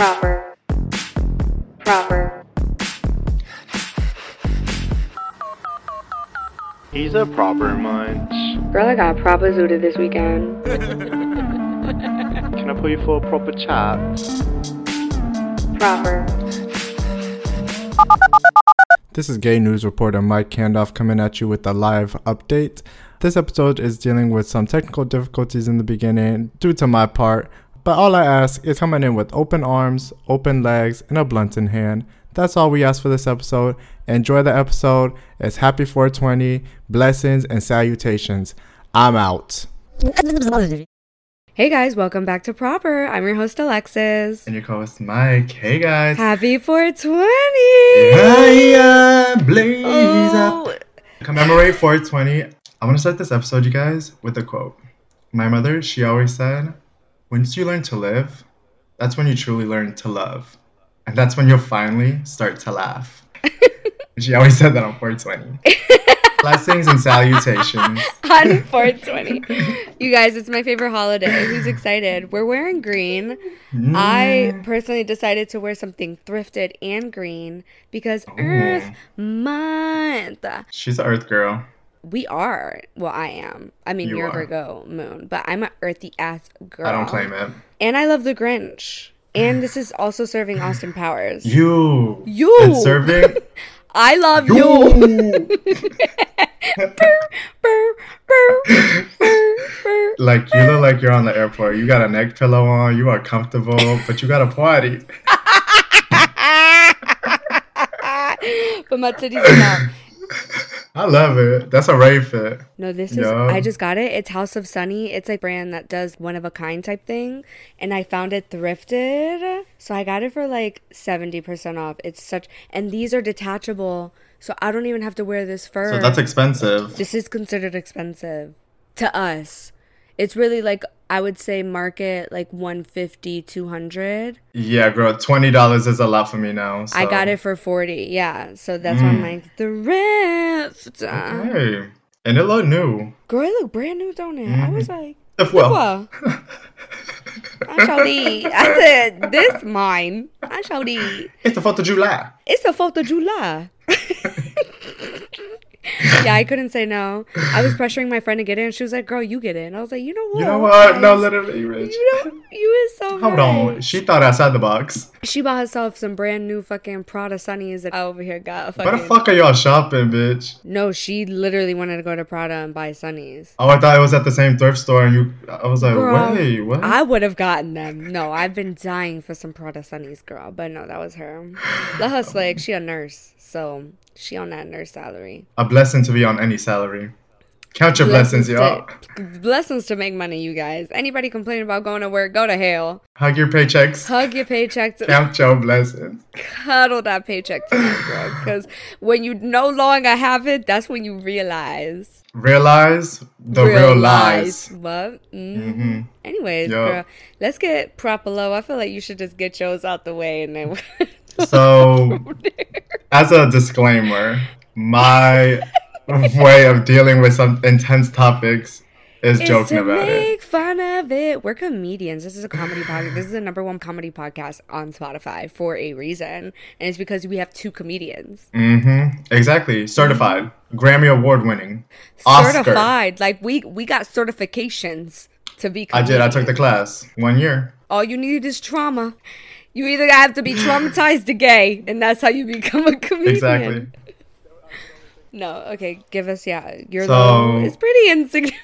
proper, proper. He's a proper munch. Girl, I got proper zooted this weekend. Can I put you for a proper chat? Proper. This is gay news reporter Mike Kandov coming at you with a live update. This episode is dealing with some technical difficulties in the beginning due to my part, but all I ask is coming in with open arms, open legs, and a blunt in hand. That's all we ask for this episode. Enjoy the episode. It's happy 420, blessings, and salutations. I'm out. Hey guys, welcome back to Proper. I'm your host Alexis. And your co-host Mike. Hey guys. Happy 420! Hiya, uh, blaze Oh. up. Commemorate 420. I'm gonna start this episode, you guys, with a quote. My mother, she always said, "Once you learn to live, that's when you truly learn to love, and that's when you'll finally start to laugh." she always said that on 420. Blessings and salutations. on 420. You guys, it's my favorite holiday. Who's excited? We're wearing green. I mm. personally decided to wear something thrifted and green because oh. Earth Month. She's an Earth girl. We are. Well, I am. I mean, You you're a are. Virgo moon, but I'm an earthy ass girl. I don't claim it. And I love the Grinch. And this is also serving Austin Powers. You. You. And serving. I love you. Brr. Like you look like you're on the airport. You got a neck pillow on. You are comfortable, but you got a party. but my titties are out. I love it. That's a rave fit. No, this is. Yeah. I just got it. It's House of Sunny. It's a brand that does one of a kind type thing, and I found it thrifted. So I got it for like seventy percent off. It's such, and these are detachable, so I don't even have to wear this fur. So that's expensive. this is considered expensive to us. It's really like I would say market like 150 200 Yeah, girl. Twenty dollars is a lot for me now. I got it for 40 yeah. So that's why I'm mm. like thrift. Hey, and it looked new. girl it look brand new don't it? I was mm-hmm. like If well, I shall eat. I said this mine. I shall eat. It's the Fourth of July. it's the 4th of July yeah I couldn't say no I was pressuring my friend to get and she was like girl you get and I was like you know what You know what? No, guys? literally, Rich. you know you is so Hold right. on. She thought outside the box. She bought herself some brand new fucking Prada Sunnies that I over here got Where the fuck are y'all shopping, bitch? No, she literally wanted to go to Prada and buy Sunnies. Oh, I thought it was at the same thrift store, and you. I was like, Girl, wait, what? I would have gotten them. No, I've been dying for some Prada Sunnies, girl. But no, that was her. Let her slick. She a nurse, so she on that nurse salary. a blessing to be on any salary. Count your blessings, y'all. to, blessings to make money, you guys. Anybody complaining about going to work, go to hell. Hug your paychecks. Hug your paycheck to Count your blessings. cuddle that paycheck tonight, girl. Because when you no longer have it, that's when you realize. Realize the real lies. What? Mm. hmm Anyways, Yeah. girl, let's get proper low. I feel like you should just get yours out the way and then. So, as a disclaimer, my way of dealing with some intense topics is It's joking to about it. make fun of it. We're comedians. This is a comedy podcast. This is the number one comedy podcast on Spotify for a reason, and it's because we have two comedians Mm-hmm. Exactly. Certified. Grammy award winning. Oscar. certified. Like we we got certifications to be. I did. I took the class. One year. All you need is trauma. You either have to be traumatized to gay, and that's how you become a comedian. Exactly. No, okay, give us yeah. Your So- low is pretty insignificant.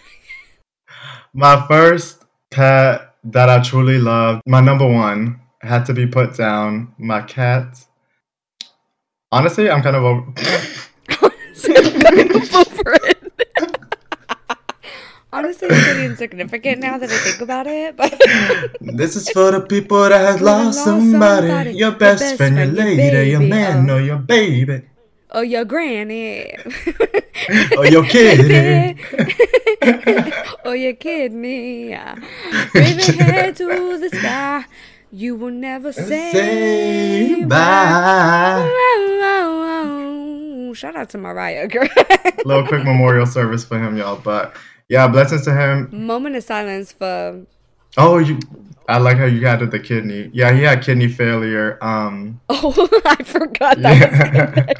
My first pet that I truly loved, my number one, had to be put down. My cat. Honestly, I'm kind of over. So I'm gonna go for it. Honestly, it's pretty insignificant now that I think about it. But this is for the people that have lost lost somebody. somebody, Your your best, best friend, your friend, your lady, your man, uh. or your baby, oh, your granny. or your kid. oh, your me? Waving head to the sky. You will never say, Say bye. bye. Shout out to Mariah, girl. Little quick memorial service for him, y'all. But yeah, blessings to him. Moment of silence for Oh, you. I like how you added the kidney. Yeah, he had kidney failure. Um, Oh, I forgot that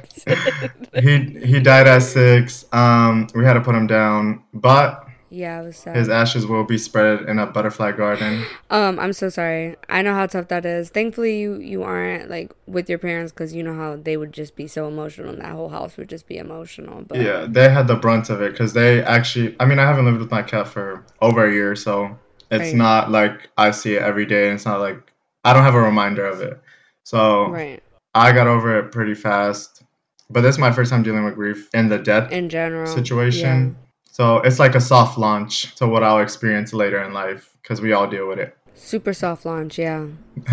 Yeah. he he died at six. Um, we had to put him down, but yeah, it was sad. his ashes will be spread in a butterfly garden. Um, I'm so sorry. I know how tough that is. Thankfully, you you aren't like with your parents because you know how they would just be so emotional, and that whole house would just be emotional. But Yeah, they had the brunt of it because they actually. I mean, I haven't lived with my cat for over a year, so it's Right. not like I see it every day, and it's not like I don't have a reminder of it. So right I got over it pretty fast. But this is my first time dealing with grief in the death in general situation. So it's like a soft launch to what I'll experience later in life because we all deal with it. super soft launch. Yeah,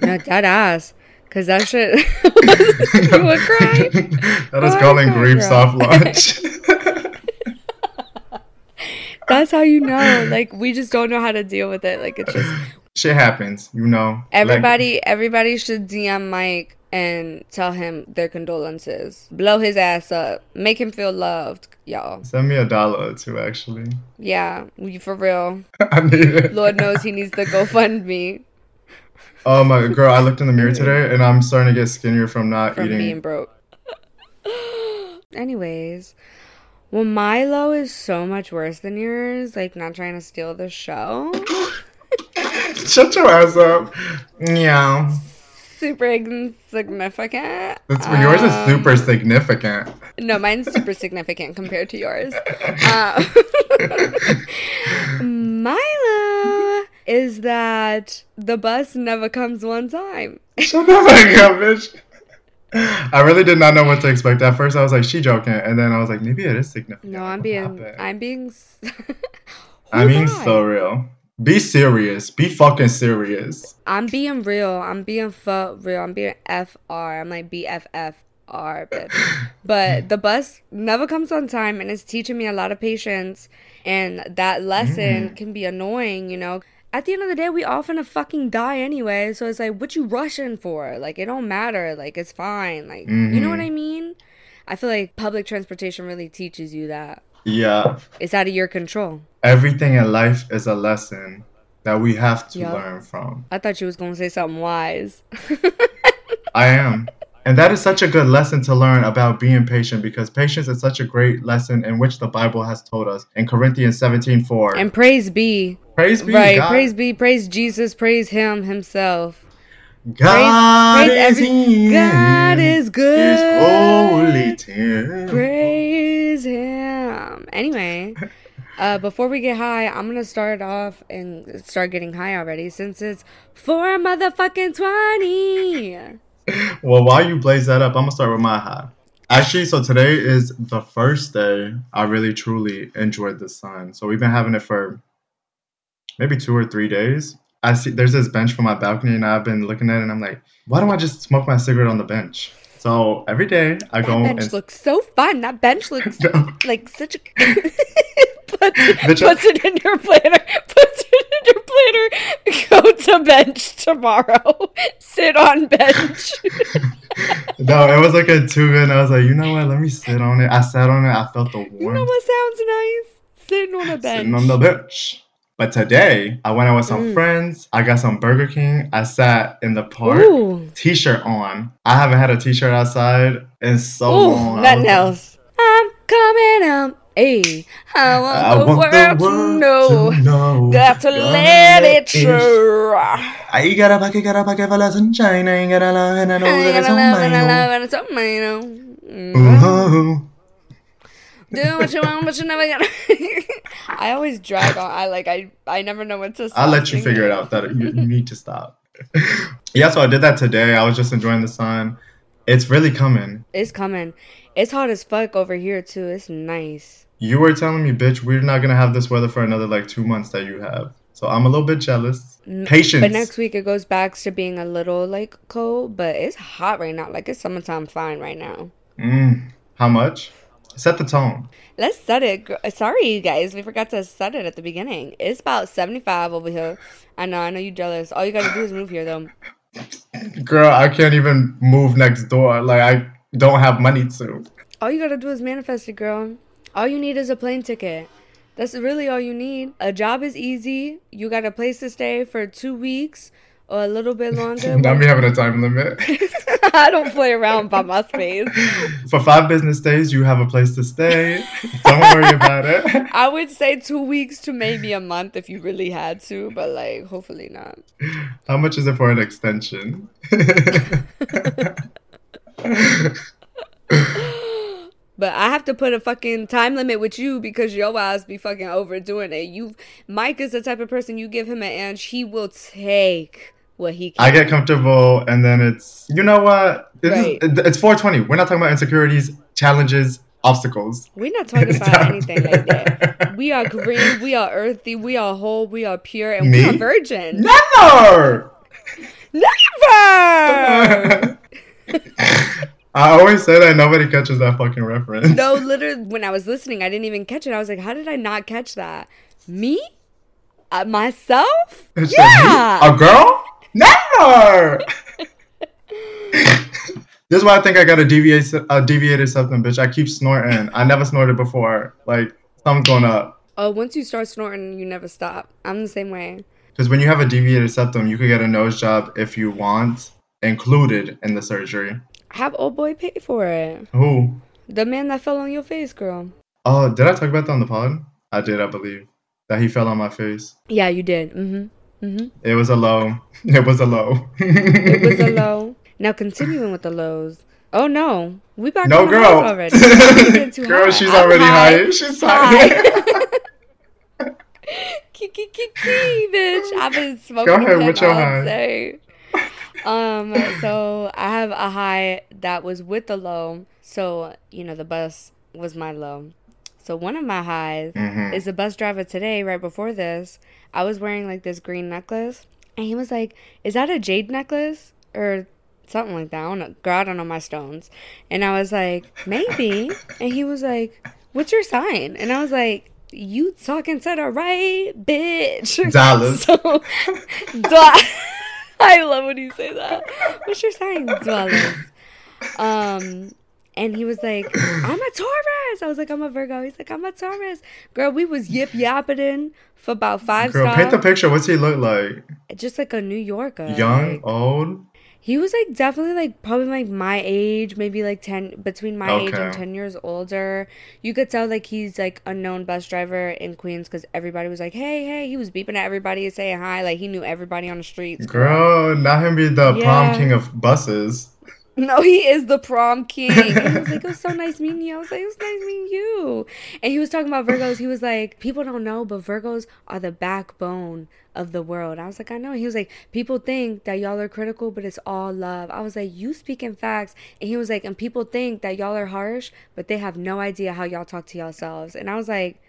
no dead ass. Cause that shit, you would cry. that is Oh, calling grief soft launch. That's how you know. Like we just don't know how to deal with it. Like it's just Shit happens, you know. Like, everybody. everybody should DM Mike and tell him their condolences. Blow his ass up. Make him feel loved, y'all. send me a dollar or two, actually. Yeah, for real. I need it. Lord knows he needs to GoFundMe Oh my girl, I looked in the mirror today and I'm starting to get skinnier from not from eating. being broke. Anyways, well, Milo is so much worse than yours. Like, not trying to steal the show. Shut your ass up. Yeah. Super insignificant. That's, yours is Um, super significant. No, mine's super significant compared to yours. Uh, Milo is that the bus never comes one time. Shut the fuck up, bitch. I really did not know what to expect. At first, I was like, she joking. And then I was like, maybe it is significant. No, I'm What being, happened? I'm being. I mean, so real. Be serious. Be fucking serious. I'm being real. I'm being for real. I'm being FR. I'm like BFFR, bitch. But the bus never comes on time and it's teaching me a lot of patience. And that lesson mm. can be annoying, you know? At the end of the day, we all finna fucking die anyway. So it's like, what you rushing for? Like, it don't matter. Like, it's fine. Like, you know what mm-hmm. I mean? I feel like public transportation really teaches you that. Yeah. It's out of your control. Everything in life is a lesson that we have to Yup. learn from. I thought you was gonna say something wise. I am. And that is such a good lesson to learn about being patient because patience is such a great lesson in which the Bible has told us in Corinthians 17 4. and praise be praise be right God. praise be praise jesus praise him himself God praise is every- God is His good. holy temple. praise him anyway uh before we get high i'm gonna start off and start getting high already since it's four motherfucking 20 Well, while you blaze that up, I'm gonna start with my high. Actually, so today is the first day I really truly enjoyed the sun. So we've been having it for maybe two or three days. I see there's this bench for my balcony, and I've been looking at it, and I'm like, why don't I just smoke my cigarette on the bench? So every day I that go bench and looks so fun that bench looks No. like such a puts, Bitch, I- puts it in your planner puts it in your planner go to bench tomorrow sit on bench no, it was like a two, and I was like, you know what? Let me sit on it. I sat on it. I felt the warmth. you know what sounds nice sitting on a bench sitting on the bench. But today, I went out with some Mm. friends. I got some Burger King. I sat in the park, Ooh. t-shirt on. I haven't had a t-shirt outside in so Ooh, long. Nothing else. I'm coming out. Hey, I want, I the, want world the world to know. to know. Got to Gotta let it show. I got a bucket, got a bucket for the sunshine. I ain't got a love, and I know I that it's on love my love own. and mm-hmm. Mm-hmm it's on my own. Mm. Ooh. Do what you want, but you never gonna. I always drag on. I like. I. I never know what to. Stop I'll let you figure it out. That you, you need to stop. yeah, so I did that today. I was just enjoying the sun. It's really coming. It's coming. It's hot as fuck over here too. It's nice. You were telling me, bitch, we're not gonna have this weather for another like two months that you have. So I'm a little bit jealous. Patience. But next week it goes back to being a little like cold, but it's hot right now. Like it's summertime fine right now. Mm, how much? Set the tone. Let's set it. Sorry, you guys, we forgot to set it at the beginning. It's about seventy-five over here. I know, I know you jealous. All you gotta do is move here, though. Girl, I can't even move next door. Like I don't have money to. All you gotta do is manifest it, girl. All you need is a plane ticket. That's really all you need. A job is easy. You got a place to stay for two weeks or a little bit longer. Not me having a time limit. I don't play around by my space. For five business days, you have a place to stay. Don't worry about it. I would say two weeks to maybe a month if you really had to, but like hopefully not. How much is it for an extension? But I have to put a fucking time limit with you because your ass be fucking overdoing it. You, Mike is the type of person you give him an inch, he will take what he can. I get comfortable, and then it's you know what? This Right. it's 420. We're not talking about insecurities, challenges, obstacles. We're not talking about anything like that. We are green, we are earthy, we are whole, we are pure, and we are virgin. Never. Never! I always say that nobody catches that fucking reference. no, literally, when I was listening, I didn't even catch it. I was like, how did I not catch that? Me? Uh, myself? It's Yeah! a girl? Never. this is why I think I got a deviated, a deviated septum, bitch. I keep snorting. I never snorted before. Like something's going up. Oh, once you start snorting, you never stop. I'm the same way. Because when you have a deviated septum, you could get a nose job if you want, included in the surgery. Have old boy pay for it. Who? The man that fell on your face, girl. Oh, did I talk about that on the pod? I did, I believe. That he fell on my face. Yeah, you did. Mm-hmm. Mm-hmm. It was a low. It was a low. It was a low. Now continuing with the lows. Oh no, we back No, on girl. already. We getting too Girl, high. she's I'm already high. She's high. Kiki kiki, bitch. I've been smoking Go ahead with your high. day. Um, so I have a high that was with the low. So you know the bus was my low. So one of my highs Mhm. is the bus driver today. Right before this, I was wearing like this green necklace, and he was like, "Is that a jade necklace or something like that?" I don't know. Girl, I don't know my stones. And I was like, "Maybe." and he was like, "What's your sign?" And I was like, "You talking to the right bitch." Dallas. So, Dwa- I love when you say that. What's your sign, Dallas? Um, and he was like, "I'm a Taurus." I was like, "I'm a Virgo." He's like, "I'm a Taurus." Girl, we was yip yapping in for about five Girl, paint the picture. What's he look like? Just like a New Yorker. Young, like- old? he was like definitely like probably like my age, maybe like ten between my age and ten years older. You could tell like he's like a known bus driver in Queens because everybody was like, "Hey, hey!" He was beeping at everybody and saying hi, like he knew everybody on the streets. Girl, not him be the Yeah. prom king of buses. No, he is the prom king. And he was like, it was so nice meeting you. I was like, it was nice meeting you. And he was talking about Virgos. He was like, people don't know, but Virgos are the backbone of the world. I was like, I know. He was like, people think that y'all are critical, but it's all love. I was like, you speaking facts. And he was like, and people think that y'all are harsh, but they have no idea how y'all talk to yourselves. And I was like,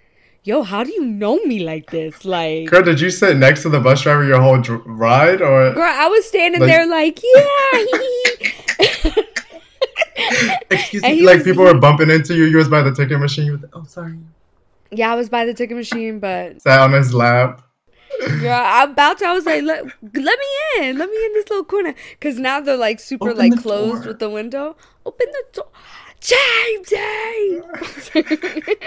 yo, how do you know me like this? Like, Girl, did you sit next to the bus driver your whole dr- ride? Or girl, I was standing Like- there like, yeah. excuse me, like was- people were bumping into you. You was by the ticket machine. You was oh, sorry. yeah, I was by the ticket machine, but Sat on his lap. Girl, I'm about to. I was like, let, let me in. Let me in this little corner. Because now they're like super Open like closed door. with the window. Open the door. James!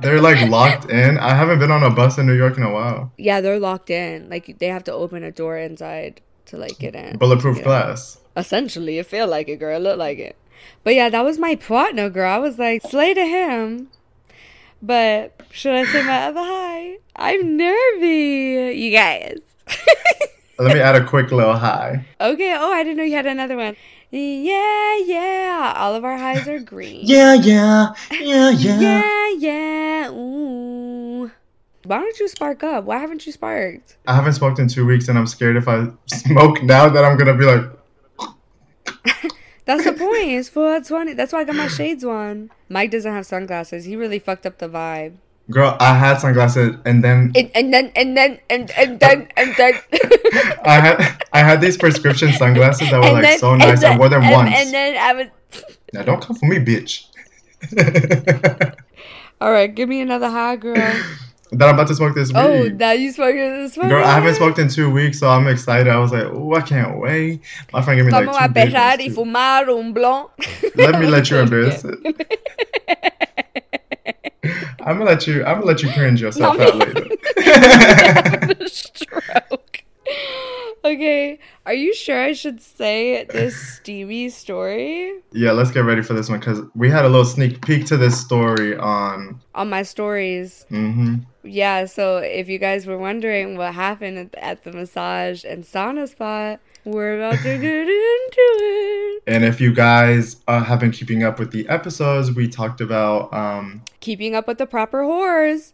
They're like locked in. I haven't been on a bus in New York in a while. yeah, they're locked in. Like, they have to open a door inside to like get in. Bulletproof glass. Essentially, it felt like it, girl. It looked like it. But yeah, that was my partner, girl. I was like, slay to him. But should I say my other high? I'm nervy, you guys. Let me add a quick little high. Okay. Oh, I didn't know you had another one. Yeah, yeah. All of our highs are green. Yeah, yeah, yeah, Yeah, yeah. Ooh. Why don't you spark up? Why haven't you sparked? I haven't smoked in two weeks, and I'm scared if I smoke now that I'm gonna be like, That's the point. It's 420. That's why I got my shades on. Mike doesn't have sunglasses. He really fucked up the vibe. girl, I had sunglasses, and then And, and then, and then, and, and then, and then. I had I had these prescription sunglasses that were And like then- so nice. I wore them and- once. And then I was. now don't come for me, bitch. All right, give me another high, girl. That I'm about to smoke this week. Oh, now you smoking this one? Girl, I haven't smoked in two weeks, so I'm excited. I was like, oh, I can't wait. My friend gave me like two a big ones, y fumar un blunt. Let me let you embarrass it. I'm gonna let you. I'm gonna let you cringe yourself out later. stroke. Okay, are you sure I should say this steamy story yeah, let's get ready for this one because we had a little sneak peek to this story on. on my stories? hmm Yeah, so if you guys were wondering what happened at the, at the massage and sauna spot, we're about to get into it. And if you guys uh, have been keeping up with the episodes, we talked about um, Keeping up with the proper whores.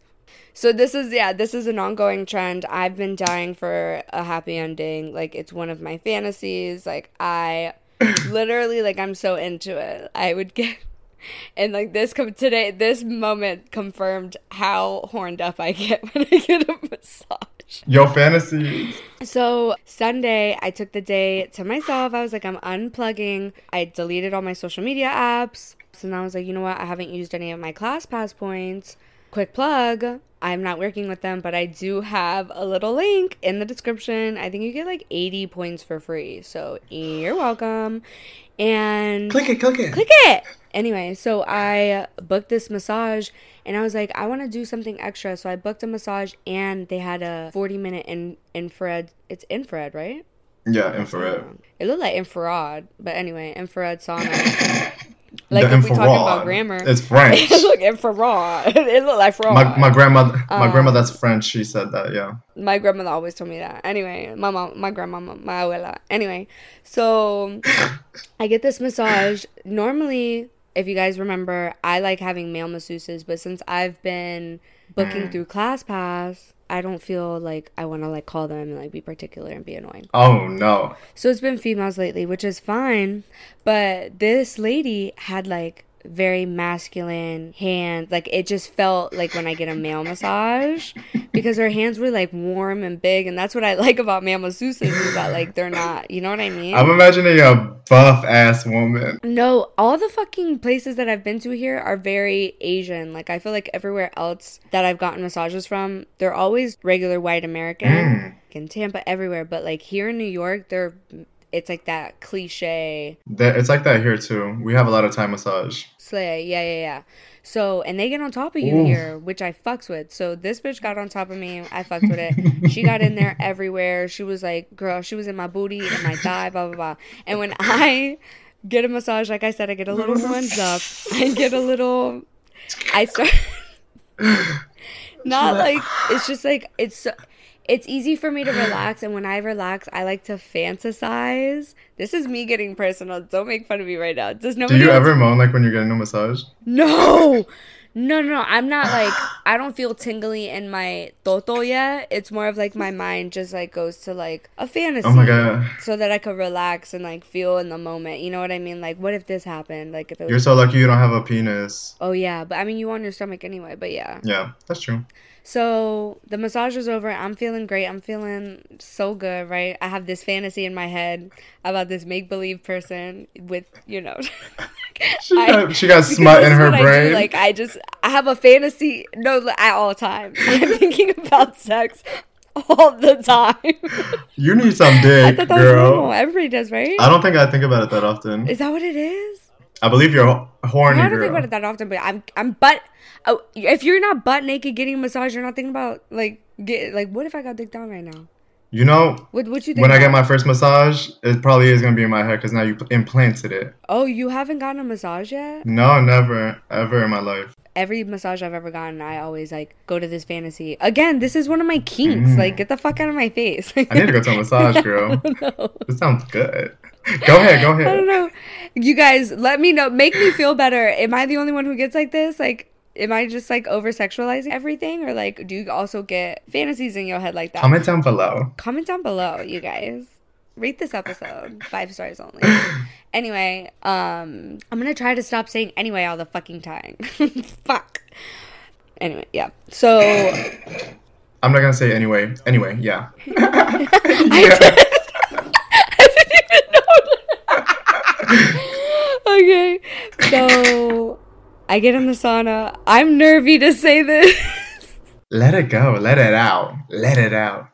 So this is yeah, this is an ongoing trend. I've been dying for a happy ending. Like it's one of my fantasies. Like I literally like I'm so into it. I would get and like this come today this moment confirmed how horned up I get when I get a massage. your fantasies. So Sunday, I took the day to myself. I was like, I'm unplugging. I deleted all my social media apps. So now I was like, you know what? I haven't used any of my class pass points. Quick plug. I'm not working with them, but I do have a little link in the description. I think you get like 80 points for free. So you're welcome. And Click it, click it. click it. Anyway, so I booked this massage and I was like, I want to do something extra. So I booked a massage and they had a 40 minute in, infrared. It's infrared, right? Yeah, infrared. It looked like infrared, but anyway, infrared sauna. Like The if we talking about grammar, It's French. it looked infrared. it looked like fraud. my my grandmother, my Um, grandma that's French. She said that. Yeah. my grandmother always told me that. Anyway, my mom, my grandmama, my abuela. Anyway, so I get this massage. Normally, if you guys remember, I like having male masseuses, but since I've been booking through ClassPass, I don't feel like I want to like call them and like be particular and be annoying. Oh no. So it's been females lately, which is fine. But this lady had like very masculine hands. Like it just felt like when I get a male massage because her hands were like warm and big. And that's what I like about male masseuses is that like they're not, you know what I mean? I'm imagining a buff ass woman. No, all the fucking places that I've been to here are very Asian. Like I feel like everywhere else that I've gotten massages from, they're always regular white American. Mm. In Tampa, everywhere, but like here in New York, they're it's like that cliche That it's like that here too. We have a lot of Thai massage. slay. Yeah, yeah, yeah. So and they get on top of you Oof. here, which I fucks with. So this bitch got on top of me. I fucked with it. she got in there everywhere. She was like, girl, she was in my booty and my thigh, blah blah blah. And when I get a massage, like I said, I get a little ones up. I get a little. I start. Not like it's just like it's it's easy for me to relax and when I relax I like to fantasize. This is me getting personal. Don't make fun of me right now. Does Do nobody you else- ever moan like when you're getting a massage? No. No, no, no. I'm not like I don't feel tingly in my toto yet. It's more of like my mind just like goes to like a fantasy. Oh my god. So that I could relax and like feel in the moment. You know what I mean? Like what if this happened? Like if it was You're so lucky you don't have a penis. Oh yeah, but I mean you on your stomach anyway, but yeah. Yeah, that's true. So the massage is over. I'm feeling great. I'm feeling so good, right? I have this fantasy in my head about this make believe person with, you know. She I- got, she got smut in her I do, brain. Like I just I have a fantasy no at all times. I'm thinking about sex all the time. you need some I dick, thought that was normal. girl. Everybody does, right? I don't think I think about it that often. Is that what it is? I believe you're ho- horny, I don't girl. think about it that often, but I'm I'm butt. Oh, if you're not butt naked getting a massage, you're not thinking about like get like what if I got dick down right now? You know, What what you think? when I get my first massage, it probably is gonna be in my head because now you implanted it. Oh, you haven't gotten a massage yet? No, never, ever in my life. Every massage I've ever gotten, I always like go to this fantasy. Again, this is one of my kinks. Mm. Like, get the fuck out of my face. I need to go to a massage, girl. no. This sounds good. Go ahead, go ahead. I don't know. You guys, let me know. Make me feel better. Am I the only one who gets like this? Like, am I just like over sexualizing everything? Or like, do you also get fantasies in your head like that? Comment down below. Comment down below, you guys. Rate this episode five stars only. Anyway, um, I'm gonna try to stop saying anyway all the fucking time. Fuck. Anyway, yeah. So I'm not gonna say anyway. Anyway, yeah. I didn't even know. okay, so I get in the sauna. I'm nervy to say this. Let it go. Let it out. Let it out.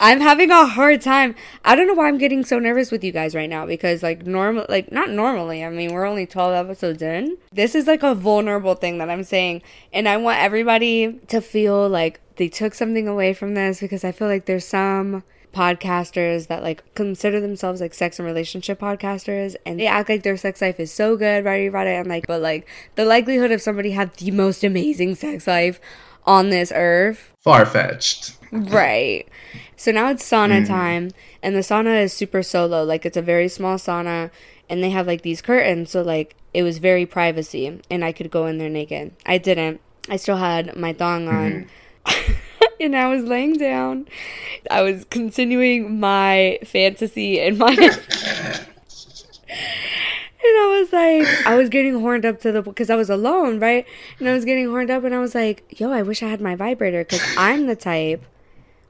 I'm having a hard time. I don't know why I'm getting so nervous with you guys right now because like normal like not normally. I mean, we're only 12 episodes in. This is like a vulnerable thing that I'm saying and I want everybody to feel like they took something away from this because I feel like there's some podcasters that like consider themselves like sex and relationship podcasters and they act like their sex life is so good, right? Right? I'm like, but like the likelihood of somebody have the most amazing sex life on this earth Far fetched. Right. So now it's sauna hmm. time, and the sauna is super solo. Like it's a very small sauna, and they have like these curtains, so like it was very privacy, and I could go in there naked. I didn't. I still had my thong hmm. on. and I was laying down. I was continuing my fantasy and my. And I was like, I was getting horned up to the because I was alone, right? And I was getting horned up, and I was like, yo, I wish I had my vibrator because I'm the type,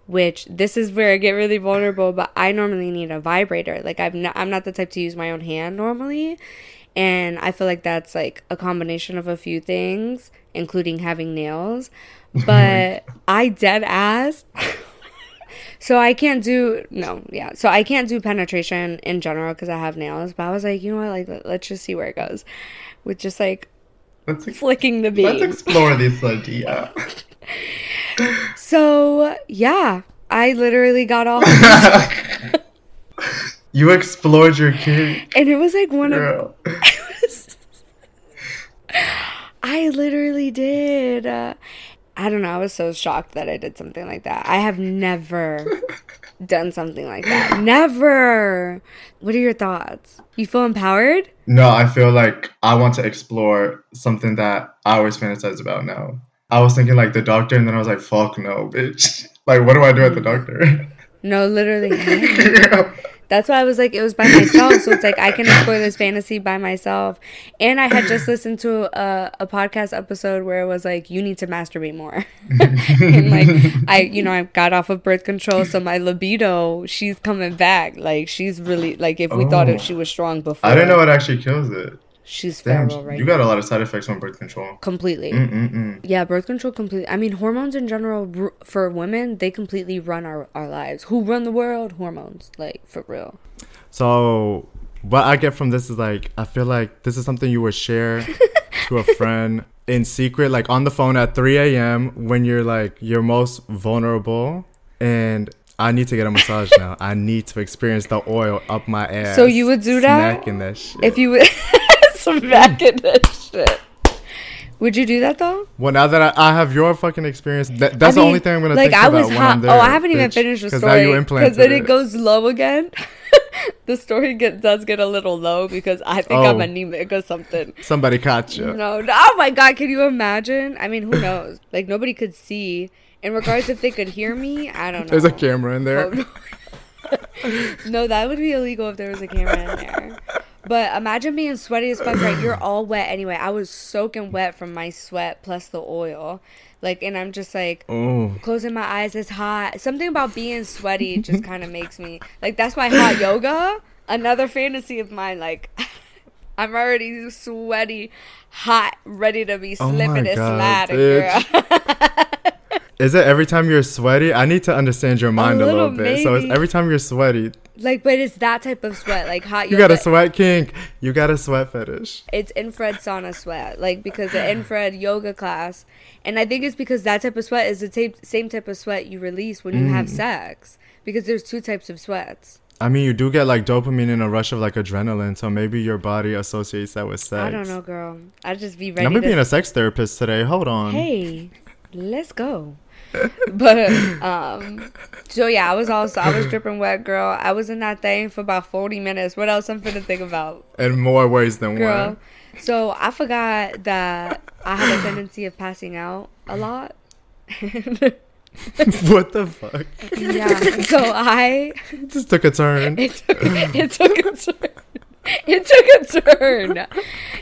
which this is where I get really vulnerable, but I normally need a vibrator. Like I'm not, I'm not the type to use my own hand normally, and I feel like that's like a combination of a few things, including having nails. But I dead ass. So I can't do no, yeah. So I can't do penetration in general because I have nails. But I was like, you know what? Like, let- let's just see where it goes, with just like Let's, ex- flicking the beam. let's explore this idea. So yeah, I literally got off, you explored your kink, and it was like one of girl. I literally did. Uh, I don't know. I was so shocked that I did something like that. I have never done something like that. Never. What are your thoughts? You feel empowered? No, I feel like I want to explore something that I always fantasize about now. I was thinking like the doctor, and then I was like, fuck no, bitch. Like, what do I do at the doctor? No, literally. That's why I was like, it was by myself. So it's like I can explore this fantasy by myself. And I had just listened to a, a podcast episode where it was like, you need to masturbate more. and like, I, you know, I got off of birth control. So my libido, she's coming back. Like, she's really, like, if we thought Oh. it, she was strong before. I didn't know it actually kills it. She's Damn, feral right you got a lot of side effects on birth control. completely. Mm-mm-mm. Yeah, birth control completely. I mean, hormones in general for women, they completely run our, our lives. Who run the world? Hormones, like for real. So what I get from this is like I feel like this is something you would share to a friend in secret, like on the phone at 3 a.m. when you're like you're most vulnerable, and I need to get a massage now. I need to experience the oil up my ass. So you would do that? Smacking that shit. If you would smack in this shit. Would you do that though? well, now that I, I have your fucking experience, that, that's I the only thing I'm gonna like think I about was when hot. I'm there. oh, I haven't even finished the 'cause story Now you because then it it. goes low again. the story get, does get a little low because I think I'm Oh. anemic or something. Somebody caught you. No, no, oh my god, can you imagine? I mean, who knows? Like nobody could see. In regards if they could hear me, I don't know. There's a camera in there. Oh, no. no, that would be illegal if there was a camera in there. But imagine being sweaty as fuck, right? You're all wet anyway. I was soaking wet from my sweat plus the oil. Like, and I'm just like, Oh, closing my eyes, it's hot. Something about being sweaty just kind of makes me, like, that's why hot yoga, another fantasy of mine, like, I'm already sweaty, hot, ready to be Oh slipping and God, sliding, girl. is it every time you're sweaty? I need to understand your mind a little, little bit. So it's every time you're sweaty, like, but it's that type of sweat, like hot you got a sweat kink. You got a sweat fetish. it's infrared sauna sweat, like because the infrared yoga class, and I think it's because that type of sweat is the same same type of sweat you release when you Mm. have sex, because there's two types of sweats. I mean, you do get like dopamine and a rush of like adrenaline, so maybe your body associates that with sex. I don't know, girl. I just be ready I'm to. being a sex therapist today. Hold on. hey, let's go. but um, so yeah, I was also I was dripping wet, girl. I was in that thing for about forty minutes. What else I'm finna think about? In more ways than girl. one. So I forgot that I have a tendency of passing out a lot. what the fuck? yeah. So I Just took a turn. it took it took a turn. It took a turn.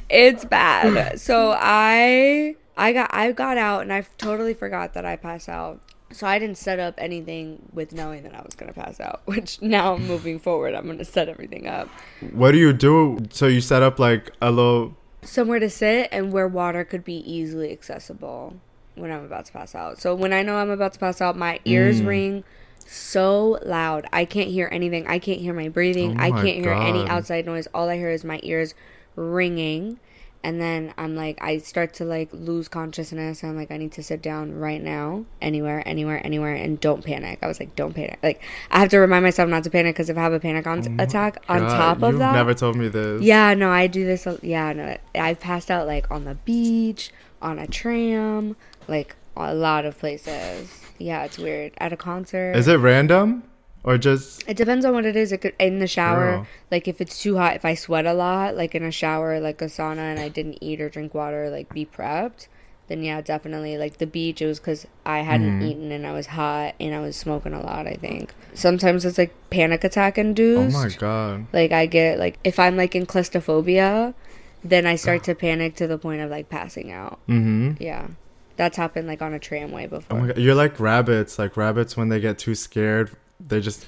It's bad. So I I got I got out and I totally forgot that I passed out. So I didn't set up anything with knowing that I was gonna pass out. Which now moving forward, I'm gonna set everything up What do you do? So you set up like a little. somewhere to sit and where water could be easily accessible when I'm about to pass out. So when I know I'm about to pass out, my ears Mm. ring so loud. I can't hear anything. I can't hear my breathing. Oh I can't hear any outside noise. All I hear is my ears ringing. And then I'm like, I start to like lose consciousness. I'm like, I need to sit down right now, anywhere, anywhere, anywhere, and don't panic. I was like, don't panic. Like, I have to remind myself not to panic because if I have a panic on oh attack on Oh top of that. you've never told me this. yeah, no, I do this. Yeah, no, I've passed out like on the beach, on a tram, like a lot of places. Yeah, it's weird. At a concert. Is it random or just? It depends on what it is. It could in the shower, Girl. like if it's too hot, if I sweat a lot, like in a shower, like a sauna, and I didn't eat or drink water, like be prepped. Then yeah, definitely like the beach. It was because I hadn't Mm-hmm. eaten and I was hot and I was smoking a lot. I think sometimes it's like panic attack induced Oh my god. Like I get like if I'm like in claustrophobia, then I start to panic to the point of like passing out. Mm-hmm. Yeah. That's happened like on a tramway Oh before. my god. You're like rabbits. Like rabbits when they get too scared, they just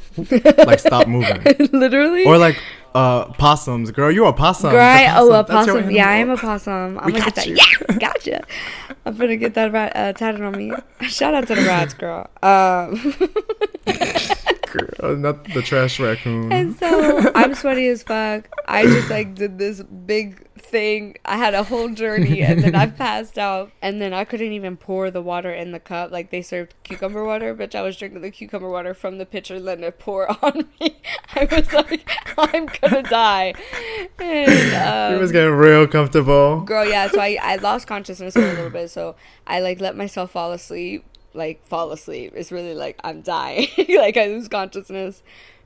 like stop moving. Literally. Or like uh possums. Girl, you're a possum. Girl, I- oh, a possum. Yeah, I am a possum. I'm We gonna get got that. you. Yeah, gotcha. I'm gonna get that rat uh, tatted on me. Shout out to the rats, girl. Um, Girl, not the trash raccoon. and so I'm sweaty as fuck. I just like did this big thing. I had a whole journey, and then I passed out, and then I couldn't even pour the water in the cup. Like they served cucumber water, bitch. I was drinking the cucumber water from the pitcher, letting it pour on me. I was like, I'm gonna die. And, um, he was getting real comfortable. girl yeah so I, I lost consciousness for a little bit so i like let myself fall asleep like fall asleep it's really like i'm dying like i lose consciousness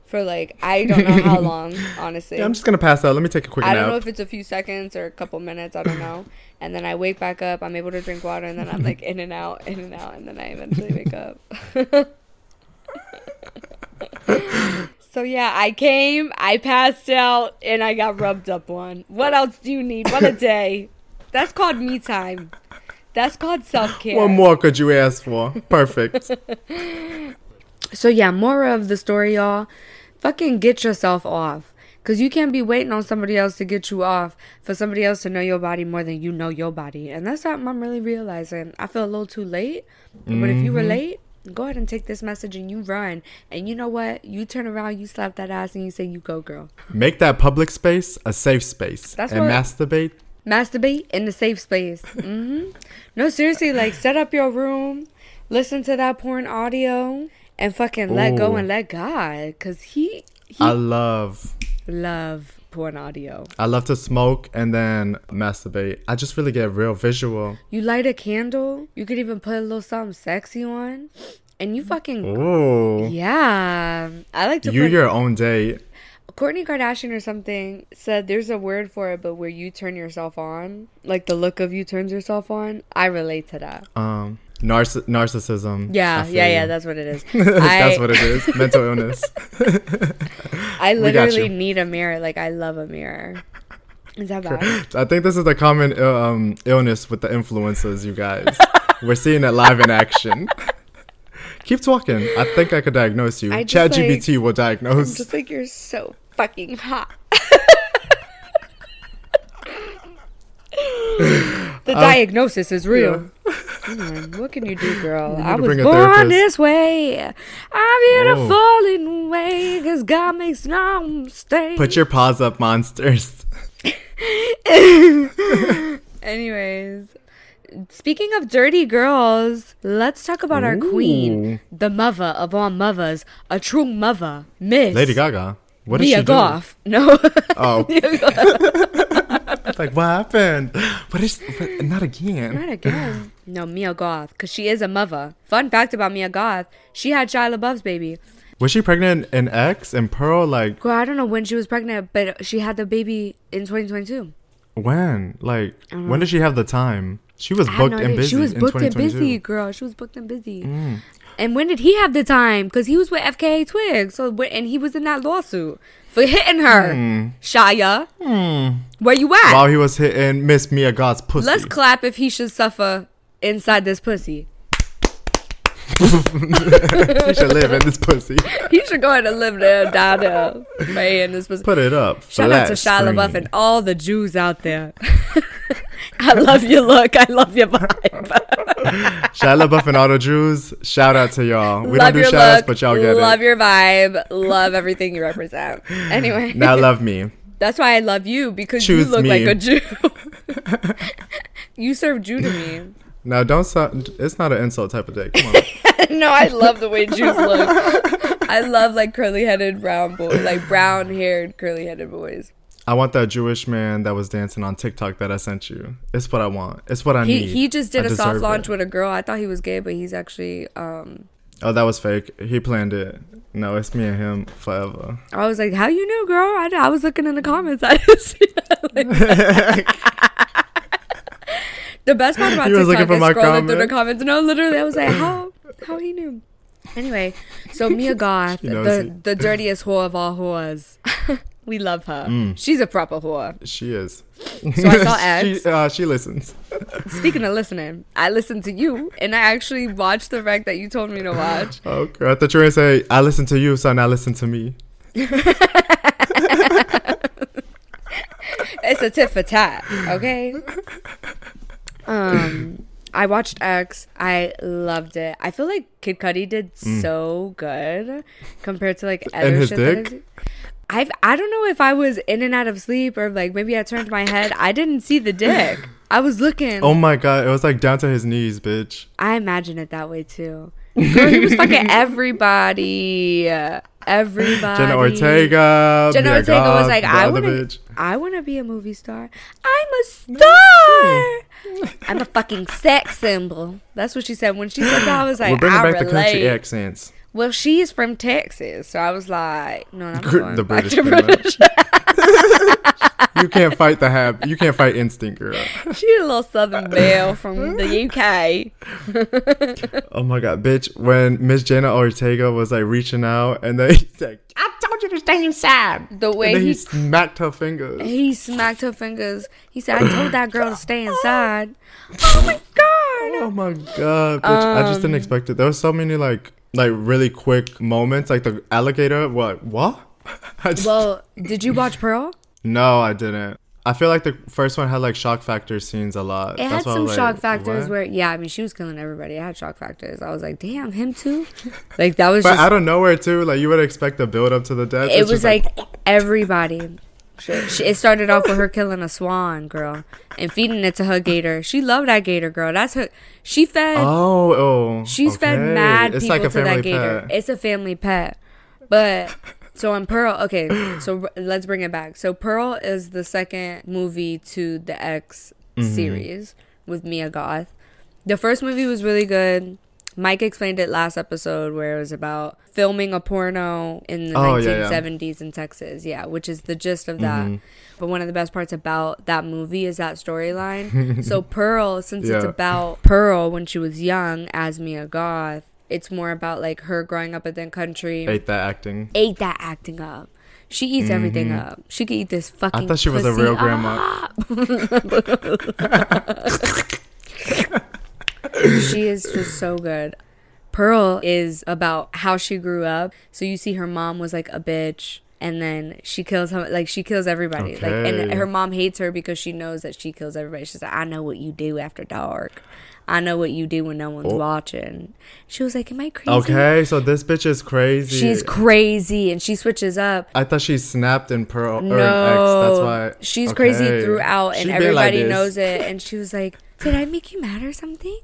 for like i don't know how long honestly Yeah, I'm just gonna pass out. Let me take a quick i nap. don't know if it's a few seconds or a couple minutes i don't know and then i wake back up i'm able to drink water and then i'm like in and out in and out and then i eventually wake up So yeah, I came, I passed out, and I got rubbed up on. What else do you need? What a day. That's called me time. That's called self care. what more could you ask for? Perfect. So yeah, more of the story, y'all. Fucking get yourself off. Cause you can't be waiting on somebody else to get you off for somebody else to know your body more than you know your body. And that's something I'm really realizing. I feel a little too late. But if you were mm-hmm. late, go ahead and take this message and you run. And you know what? You turn around, you slap that ass and you say, You go, girl. Make that public space a safe space. That's and what- masturbate. Masturbate in the safe space. Mm-hmm. No, seriously, like set up your room, listen to that porn audio, and fucking let go and let God, cause he he I love love porn audio. I love to smoke and then masturbate. I just really get real visual. You light a candle, you could even put a little something sexy on, and you fucking Ooh. yeah. I like to You put your own date. Kourtney Kardashian or something said there's a word for it, but where you turn yourself on, like the look of you turns yourself on. I relate to that. Um narciss- narcissism. Yeah, yeah, yeah. That's what it is. That's I- what it is. Mental illness. I literally need a mirror. Like I love a mirror. Is that bad? I think this is the common uh, um, illness with the influencers, you guys. We're seeing it live in action. Keep talking. I think I could diagnose you. ChatGPT will I'm diagnose. just like you're so fucking hot. the diagnosis is real. Mm, what can you do, girl? I was born this way. I'm here to Whoa. fall in way, cause God makes no mistake. Put your paws up, monsters. Anyways, speaking of dirty girls, let's talk about our queen, the mother of all mothers, a true mother, Miss Lady Gaga. What Mia do? Goff. No, Oh. It's like, what happened? What is. What, not again. not again. No, Mia Goth, because she is a mother. Fun fact about Mia Goth, she had Shia LaBeouf's baby. Was she pregnant in X and Pearl? Like, Girl, I don't know when she was pregnant, but she had the baby in 2022. when? Like, when did she have the time? She was booked no and busy. She was in booked and busy, girl. She was booked and busy. Mm. And when did he have the time? Because he was with FKA Twigs. So and he was in that lawsuit for hitting her. Hmm. Shia, where you at? While he was hitting Miss Mia Goth's pussy. Let's clap if he should suffer inside this pussy. She should live in this pussy. He should go ahead and live there, die there, right in this pussy. Put it up. Shout out to Shia LaBeouf and all the Jews out there. I love your look. I love your vibe. Shia LaBeouf and all the Jews, shout out to y'all. We love don't do your shout outs, but y'all get love it. your vibe. Love everything you represent. Anyway, now love me. that's why I love you because Choose you look me. like a Jew. you serve Jew to me. Now don't sound. It's not an insult type of day. Come on. no, I love the way Jews look. I love like curly headed brown boys, like brown haired curly headed boys. I want that Jewish man that was dancing on TikTok that I sent you. It's what I want. It's what I He need. he just did I a soft launch it. with a girl. I thought he was gay, but he's actually um Oh, that was fake. He planned it. No, it's me and him forever. I was like, "How you know, girl?" I, I was looking in the comments. I didn't see that. Like- the best part about He was TikTok is scrolling through the comment. comments. No, literally, I was like, "How? How he knew?" Anyway, so Mia Goth, the it. the dirtiest whore of all whores. we love her. Mm. She's a proper whore. She is. So I saw X. she, uh, she listens. Speaking of listening, I listened to you, and I actually watched the rec that you told me to watch. Okay. I thought you were gonna say, I listen to you, so now listen to me. it's a tit for tat, okay? Um, I watched X. I loved it. I feel like Kid Cudi did so good compared to like other Mm. his shit. I've I don't know if I was in and out of sleep or like maybe I turned my head. I didn't see the dick. I was looking. Oh my god, it was like down to his knees, bitch. I imagine it that way too. Girl, he was fucking everybody. Everybody. Jenna Ortega. Jenna Ortega was like, I want to. I want to be a movie star. I'm a star. I'm a fucking sex symbol. That's what she said. When she said that, I was like, We're bringing I back the relate. country accents. Well, she's from Texas, so I was like, no, I'm the British British. You can't fight the hab. You can't fight instinct, girl. she's a little Southern belle from the UK. Oh my god, bitch! When Miss Jenna Ortega was like reaching out, and then he's like, "I told you to stay inside." The way he he smacked her fingers. he smacked her fingers. He said, I told that girl to stay inside. Oh my god. Oh my god, bitch! I just Um, didn't expect it. There was so many like like really quick moments, like the alligator. What? What? Just- Well, did you watch Pearl? No, I didn't. I feel like the first one had like shock factor scenes a lot. It had That's I some shock like, factors what? where, yeah, I mean, she was killing everybody. It had shock factors. I was like, damn, him too. Like that was But just. out of nowhere too, like you would expect a build up to the death. it was just like everybody. She, she- it started off with her killing a swan, girl, and feeding it to her gator. She loved that gator, girl. That's her. She fed. oh, oh, she's fed mad It's people like a to that gator. pet. It's a family pet, but. So on Pearl, okay, so let's bring it back. So Pearl is the second movie to the X Mm-hmm. series with Mia Goth. The first movie was really good. Mike explained it last episode where it was about filming a porno in the Oh, yeah, yeah. 1970s in Texas. Yeah, which is the gist of that. Mm-hmm. But one of the best parts about that movie is that storyline. so Pearl, since it's about Pearl when she was young as Mia Goth, it's more about like her growing up in the country. Ate that acting. Ate that acting up. She eats everything up. She could eat this fucking. Mm-hmm. I thought she was a real grandma. she is just so good. Pearl is about how she grew up. So you see her mom was like a bitch and then she kills her like she kills everybody. Like and her mom hates her because she knows that she kills everybody. She's like, I know what you do after dark. I know what you do when no one's Oh. watching. She was like, Am I crazy? Okay, so this bitch is crazy. She's crazy and she switches up. I thought she snapped in Pearl No, or in X. That's why she's crazy throughout, and She like everybody this. knows it. And she was like, "Did I make you mad or something?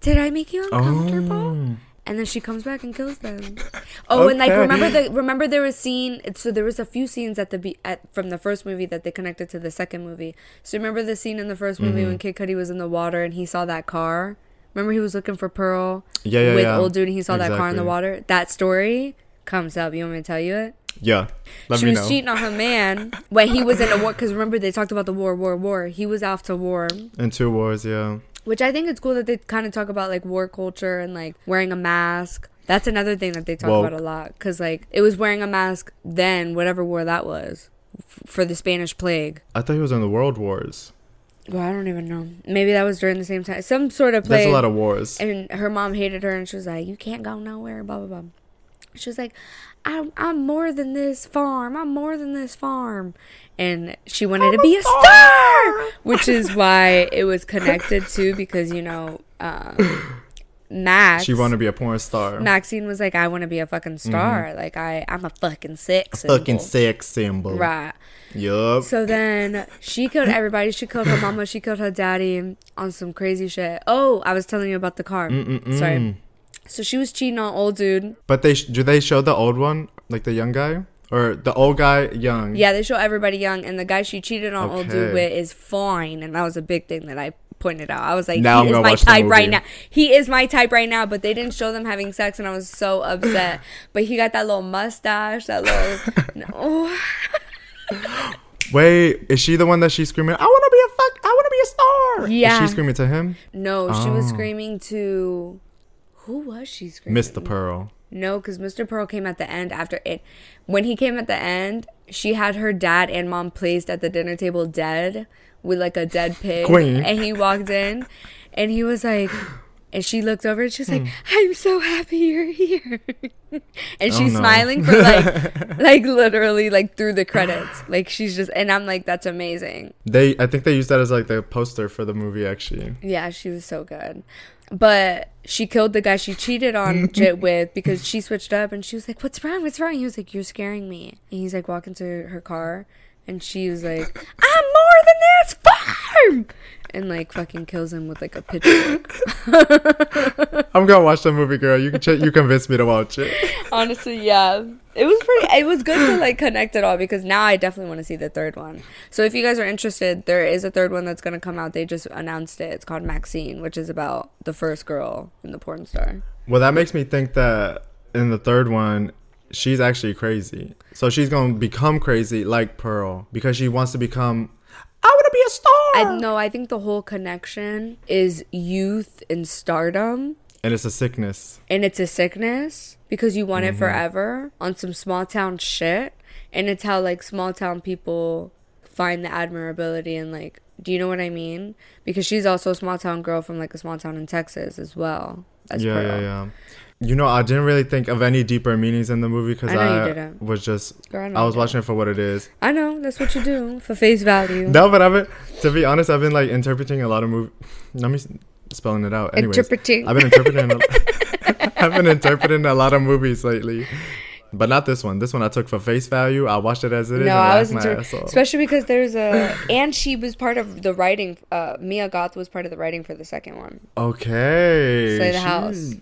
Did I make you uncomfortable?" Oh. And then she comes back and kills them. Oh, and like remember the remember there was scene. So there was a few scenes at the be- at from the first movie that they connected to the second movie. So remember the scene in the first movie Mm-hmm. when Kid Cudi was in the water and he saw that car. Remember he was looking for Pearl Yeah, yeah, with yeah. old dude and he saw that car in the water. That story comes up. You want me to tell you it? Yeah, let she was know. cheating on her man when he was in a war. Because remember, they talked about the war, war, war. He was off to war, In two wars, yeah. Which I think it's cool that they kind of talk about like war culture and like wearing a mask. That's another thing that they talk Woke. about a lot. Because like it was wearing a mask then, whatever war that was, f- for the Spanish plague. I thought he was in the World Wars. Well, I don't even know. Maybe that was during the same time. Some sort of plague. There's a lot of wars. and her mom hated her and she was like, You can't go nowhere, blah, blah, blah. She was like, I'm, I'm more than this farm. I'm more than this farm. And she wanted to be a star, which is why it was connected to because, you know, um, Max. She wanted to be a porn star. Maxine was like, I want to be a fucking star. Like, I, I'm a fucking sex Mm-hmm. Fucking symbol. sex symbol. Right. Yup. So then she killed everybody. She killed her mama. She killed her daddy on some crazy shit. Oh, I was telling you about the car. Sorry. So she was cheating on old dude. But they sh- do they show the old one, like the young guy, or the old guy young? Yeah, they show everybody young, and the guy she cheated on old dude Okay. with is fine, and that was a big thing that I pointed out. I was like, Now I'm he is my the type right now. He is my type right now, but they didn't show them having sex, and I was so upset. but he got that little mustache, that little. no. Wait, is she the one that she's screaming? I want to be a fuck. I want to be a star. Yeah. Is she screaming to him, No, she was Oh. screaming to. Who was she screaming? Mr. Pearl? No, because Mr. Pearl came at the end after it. When he came at the end, she had her dad and mom placed at the dinner table dead with like a dead pig. Queen. And he walked in and he was like, and she looked over and she was Hmm. like, I'm so happy you're here. and she's Oh, no. smiling for like, like literally like through the credits. Like she's just, and I'm like, that's amazing. They, I think they used that as like the poster for the movie. Actually, Yeah, she was so good. But she killed the guy she cheated on Jit with because she switched up and she was like, What's wrong? What's wrong? He was like, You're scaring me. And he's like walking to her car and she was like, I'm more than this farm and like fucking kills him with like a pitchfork. I'm gonna watch the movie, girl. You can ch- you convinced me to watch it. Honestly, yeah. It was pretty it was good to like connect it all because now I definitely want to see the third one. So if you guys are interested, there is a third one that's gonna come out. They just announced it. It's called MaXXXine, which is about the first girl in the porn star. Well, that makes me think that in the third one, she's actually crazy. So she's gonna become crazy like Pearl because she wants to become. I want to be a star. I no, I think the whole connection is youth and stardom. and it's a sickness. And it's a sickness because you want it mm-hmm. forever on some small town shit. And it's how like small town people find the admirability and like do you know what I mean? Because she's also a small town girl from like a small town in Texas as well. As yeah, Pearl. yeah, yeah. You know, I didn't really think of any deeper meanings in the movie because I I, was just Girl, I I was watching it for what it is. I know, that's what you do for face value. No, but I've been to be honest, I've been like interpreting a lot of movie. Let me spelling it out. Anyways, Interpreting. I've been interpreting. A, I've been interpreting a lot of movies lately, but not this one. This one I took for face value. I watched it as it is. No, I was inter- especially because there's a and she was part of the writing. Uh, Mia Goth was part of the writing for the second one. Okay. Slay the she- house.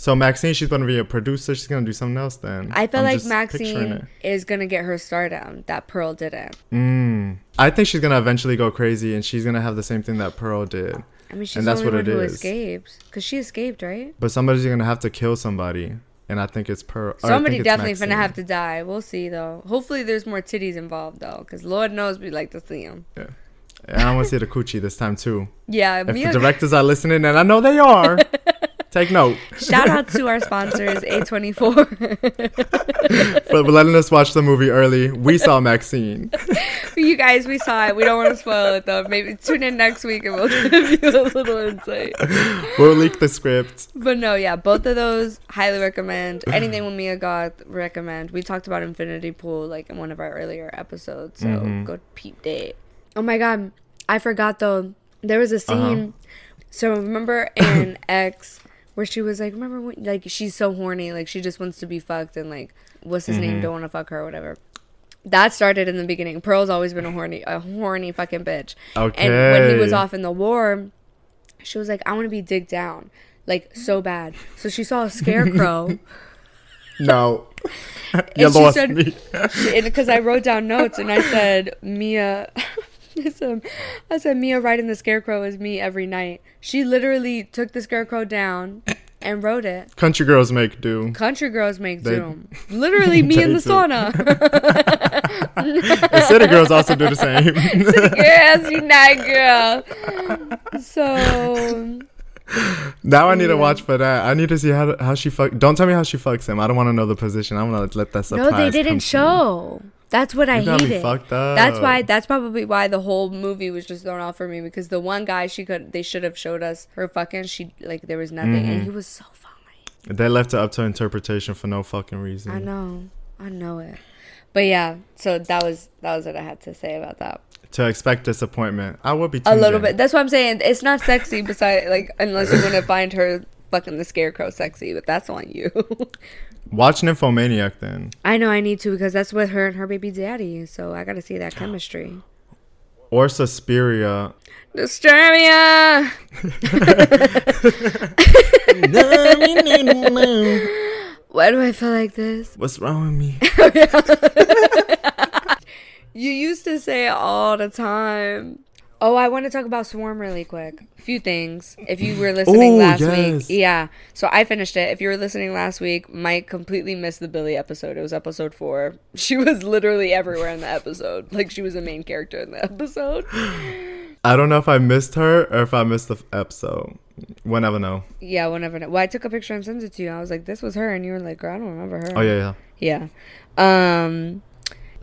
So Maxine, she's gonna be a producer. She's gonna do something else then. I feel I'm like Maxine is gonna get her stardom that Pearl didn't. it. Mm. I think she's gonna eventually go crazy, and she's gonna have the same thing that Pearl did. I mean, she's And the that's only what one it who is. escaped because she escaped, right? But somebody's gonna have to kill somebody, and I think it's Pearl. or I think Somebody it's definitely Maxine. finna have to die. We'll see though. Hopefully, there's more titties involved though, because Lord knows we like to see them. And I want to see the coochie this time too. Yeah, If the directors are listening, and I know they are, take note shout out to our sponsors, A24. for letting us watch the movie early. We saw MaXXXine. you guys, we saw it. We don't want to spoil it though. Maybe tune in next week and we'll give you a little insight. We'll leak the script. But no, yeah, both of those highly recommend. Anything with Mia Goth recommend. We talked about Infinity Pool like in one of our earlier episodes, so Mm-hmm. go peep date. Oh my god, I forgot though. There was a Uh-huh. scene. So remember in X where she was like, remember when like she's so horny, like she just wants to be fucked and like what's his Mm-hmm. name don't want to fuck her or whatever. That started in the beginning. Pearl's always been a horny, a horny fucking bitch. Okay. And when he was off in the war, she was like, I want to be digged down, like so bad. So she saw a scarecrow, No, you And lost said- me. because I wrote down notes and I said Mia. I said, I said Mia riding the scarecrow is me every night. She literally took the scarecrow down and wrote it. Country girls make do. Country girls make They- Zoom. Literally me in the do. sauna. The city girls also do the same. yes, you night girl. So now I need to watch for that. I need to see how how she fuck. Don't tell me how she fucks him. I don't want to know the position. I want to let that surprise. no, they didn't show. That's what I You got me hated. That's why. That's probably why the whole movie was just thrown off for me because the one guy she could, they should have showed us her fucking. She like there was nothing, Mm-hmm. and he was so fine. They left it up to interpretation for no fucking reason. I know. I know it. But yeah, so that was that was what I had to say about that. To expect disappointment, I would be A little in. bit. That's what I'm saying. It's not sexy besides like unless you're gonna find her fucking the scarecrow sexy, but that's on you. Watch Nymphomaniac then, I know I need to because that's with her and her baby daddy. So I gotta see that chemistry. or Suspiria. Disturbia. Why do I feel like this? What's wrong with me? You used to say it all the time. Oh, I want to talk about Swarm really quick. A few things. If you were listening last yes. week. Yeah. So I finished it. If you were listening last week, Mike completely missed the Billie episode. It was episode four. She was literally everywhere in the episode. Like she was a main character in the episode. I don't know if I missed her or if I missed the episode. We'll never know. Yeah, whenever. Well, I took a picture and sent it to you. I was like, this was her. And you were like, girl, I don't remember her. Oh yeah, yeah. Yeah. Um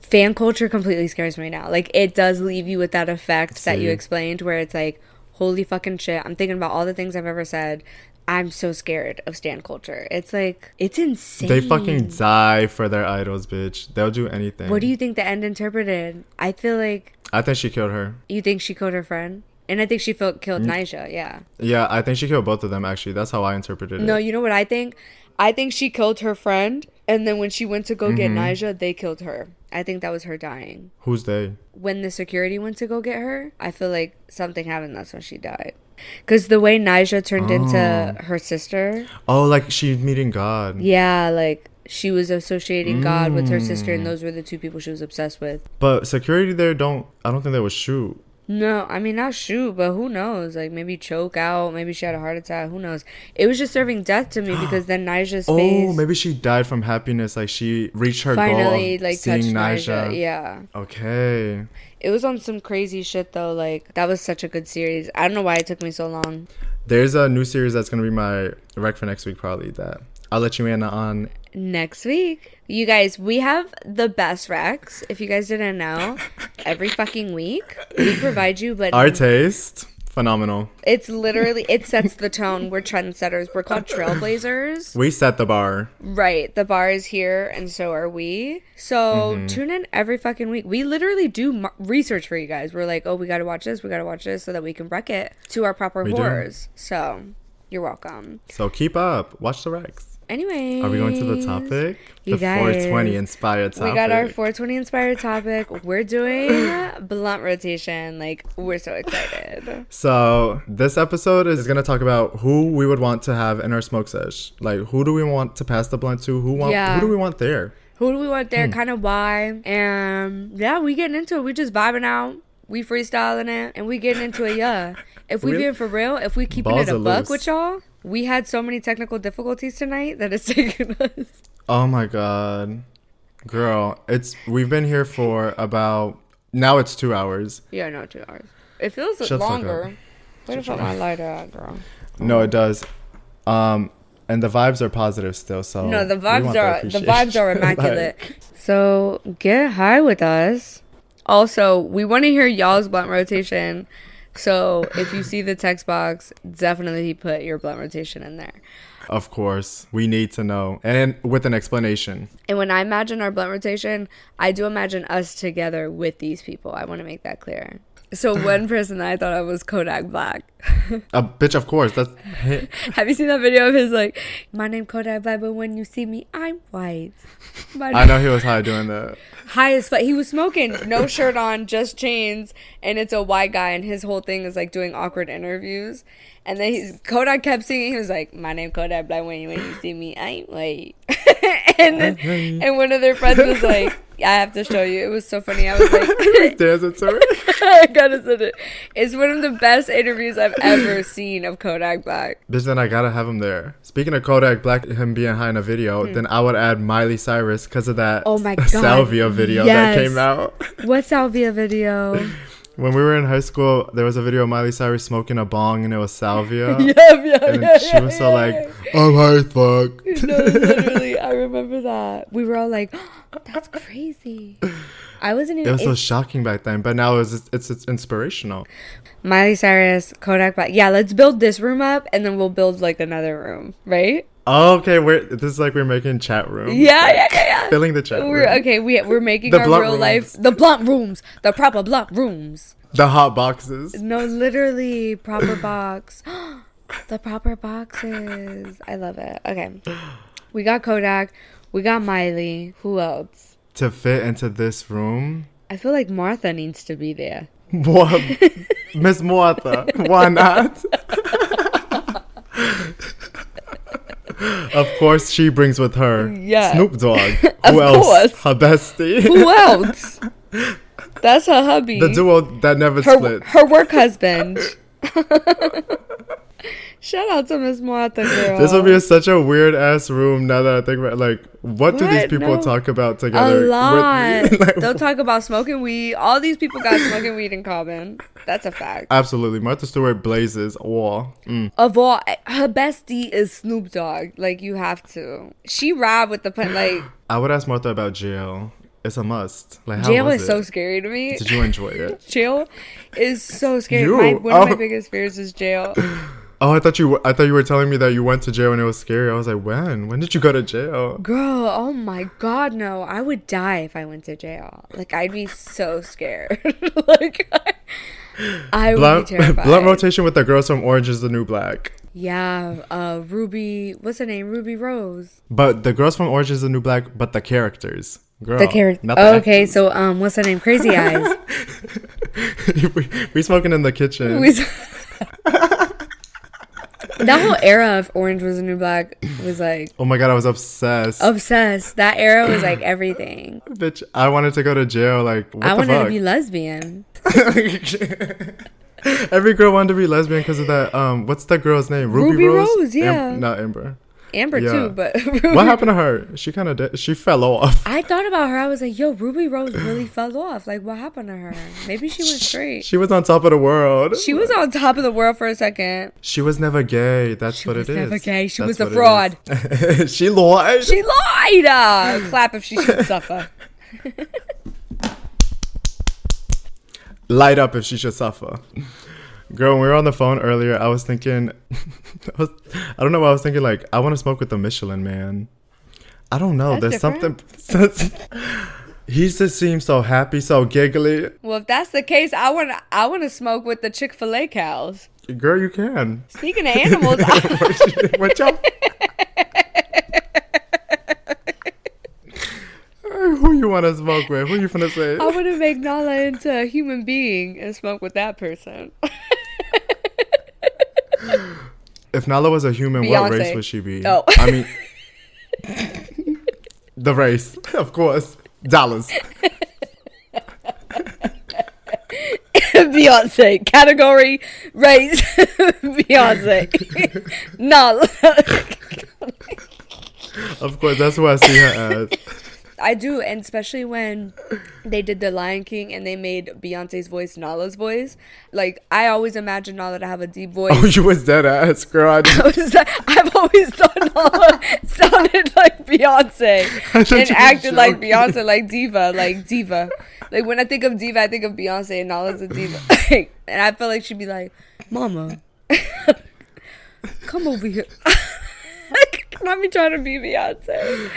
fan culture completely scares me now. Like it does leave you with that effect that you explained where it's like, holy fucking shit. I'm thinking about all the things I've ever said. I'm so scared of stan culture. It's like it's insane. They fucking die for their idols, bitch. They'll do anything. What do you think the end interpreted? I feel like I think she killed her. you think she killed her friend? And I think she felt killed Mm. Nisha, yeah. Yeah, I think she killed both of them. Actually, that's how I interpreted it. No, you know what I think? I think she killed her friend and then when she went to go get Mm-hmm. Nisha, they killed her. I think that was her dying. Who's they? when the security went to go get her, I feel like something happened. That's when she died. Because the way Nija turned into her sister, Oh, like she's meeting God. yeah, like she was associating God with her sister, Mm. and those were the two people she was obsessed with. But security there don't. I don't think they would shoot. No, I mean not shoot, but who knows? Like maybe choke out, maybe she had a heart attack. Who knows? It was just serving death to me because then Nija's Oh, face maybe she died from happiness. Like she reached her finally goal like seeing Nija. Naja. Yeah, Okay. it was on some crazy shit though. Like that was such a good series. I don't know why it took me so long. There's a new series that's gonna be my rec for next week. Probably that. I'll let you in on. Next week. You guys, we have the best Rex. If you guys didn't know, every fucking week we provide you, but Our taste, phenomenal. it's literally it sets the tone. We're trendsetters. We're called trailblazers. We set the bar. Right. The bar is here, and so are we. So Mm-hmm. tune in every fucking week. We literally do research for you guys. We're like, oh, we got to watch this. We got to watch this so that we can wreck it to our proper We do. horrors. So you're welcome. So keep up. Watch the Rex. Anyway, Are we going to the topic? You the guys, 420 inspired topic. We got our 420 inspired topic. We're doing blunt rotation. Like, we're so excited. So this episode is gonna talk about who we would want to have in our smoke sesh. Like who do we want to pass the blunt to? Who want? Yeah. Who do we want there? Who do we want Hmm. there? Kind of why? And yeah, we getting into it. We just vibing out. We freestyling it, and we getting into it. Yeah. If we Real- being for real, if we keeping Balls it a buck loose. with y'all, we had so many technical difficulties tonight that it's taken us. Oh my god, girl, it's we've been here for about now it's two hours. Yeah, no, two hours. It feels Shut longer. Where the fuck my lighter at, girl? No, it does. Um, and the vibes are positive still. So No, the vibes are the appreciation. vibes are immaculate. Like, so get high with us. Also, we want to hear y'all's blunt rotation. So if you see the text box, definitely put your blunt rotation in there. of course, we need to know, and with an explanation. And when I imagine our blunt rotation, I do imagine us together with these people. I want to make that clear. So one person that I thought of was Kodak Black. A bitch, of course. That's Have you seen that video of his like, my name Kodak Black, but when you see me, I'm white. My I know he was high doing that. High as fuck. He was smoking, no shirt on, just chains, and it's a white guy, and his whole thing is like doing awkward interviews. And then he's Kodak kept singing. He was like, "My name Kodak Black. When you when you see me, I ain't white." and then, and one of their friends was like, "I have to show you." It was so funny. I was like, to it. "I gotta send it." It's one of the best interviews I've ever seen of Kodak Black. Bitch, then I gotta have him there. Speaking of Kodak Black, him being high in a video, then I would add Miley Cyrus because of that Hmm. Oh my God, Salvia video that yes. came out. What salvia video? When we were in high school, there was a video of Miley Cyrus smoking a bong and it was salvia. yeah, yeah, And yeah, she was so like. I'm high as fuck. no, literally, I remember that. We were all like, oh, "That's crazy." I wasn't even. It was so shocking back then, but now it's, it's, it's inspirational. Miley Cyrus, Kodak Black. Yeah, let's build this room up, and then we'll build like another room, right? Oh, okay, we're this is like we're making chat room. Yeah, yeah, yeah, yeah. Filling the chat We're room. okay. We we're making The our real life the blunt rooms, the proper blunt rooms. The hot boxes. No, literally proper box. the proper boxes. I love it. Okay, we got Kodak. We got Miley. Who else? To fit into this room. I feel like Martha needs to be there. What Miss Martha. Why not? of course she brings with her Yeah. Snoop Dogg. Of Who else? course. Her bestie. Who else? That's her hubby. the duo that never her splits. her work husband. Shout out to Miss Martha, girl. This would be a, such a weird ass room now that I think about it. like what, do these people No. talk about together? with lot. Like, Don't talk about smoking weed. All these people got smoking weed in common. That's a fact. Absolutely. Martha Stewart blazes all. Mm. Of all, her bestie is Snoop Dogg. Like you have to. She robbed with the pun. Like I would ask Martha about jail. It's a must. Like how jail is so scary to me. Did you enjoy it? Jail is so scary. My, one of my biggest fears is jail. Oh, I thought you. I thought you were telling me that you went to jail and it was scary. I was like, when? When did you go to jail? Girl, oh my god, no. I would die if I went to jail. Like I'd be so scared. like I would Blunt, be terrified. blunt rotation with the girls from Orange is the New Black. Yeah, uh Ruby, what's her name? Ruby Rose. But the girls from Orange is the New Black, but the characters. Girl, The character. Oh, okay, so um what's her name? Crazy Eyes. we, we smoking in the kitchen. We- that whole era of Orange was the New Black was like oh my god, I was obsessed. obsessed. That era was like everything. Bitch, I wanted to go to jail. Like, what I wanted fuck? to be lesbian. Every girl wanted to be lesbian because of that. Um, what's that girl's name? Ruby Rose, yeah. Am- not Amber. Amber Yeah. too, but What happened to her? She kind of did. She fell off. I thought about her. I was like, yo, Ruby Rose really fell off. Like, what happened to her? Maybe she went straight. She was on top of the world. She was on top of the world for a second. She was never gay. That's what it is. She what was it is. never gay. She That's was a fraud. she lied. She lied. Uh, clap if she should suffer. Light up if she should suffer. Girl, when we were on the phone earlier, I was thinking, I, was, I don't know what I was thinking. Like, I want to smoke with the Michelin man. I don't know. That's There's something. he just seems so happy, so giggly. Well, if that's the case, I want to. I want to smoke with the Chick Fil A cows. Girl, you can. Speaking of animals, I, what y'all? Who you want to smoke with? Who you finna say? I want to make Nala into a human being and smoke with that person. If Nala was a human, what race would she be? Oh. I mean, the race, of course. Dollars. Beyonce category race. Beyonce. no, Of course, that's who I see her as. I do, and especially when they did the Lion King and they made Beyonce's voice Nala's voice. Like I always imagined Nala to have a deep voice. Oh, you was dead ass, girl. I I was like- I've always thought Nala sounded like Beyonce and acted like. Beyonce, like diva, like diva. Like when I think of diva, I think of Beyonce, and Nala's a diva. and I felt like she'd be like, "Mama, come over here." Not me trying to be Beyonce.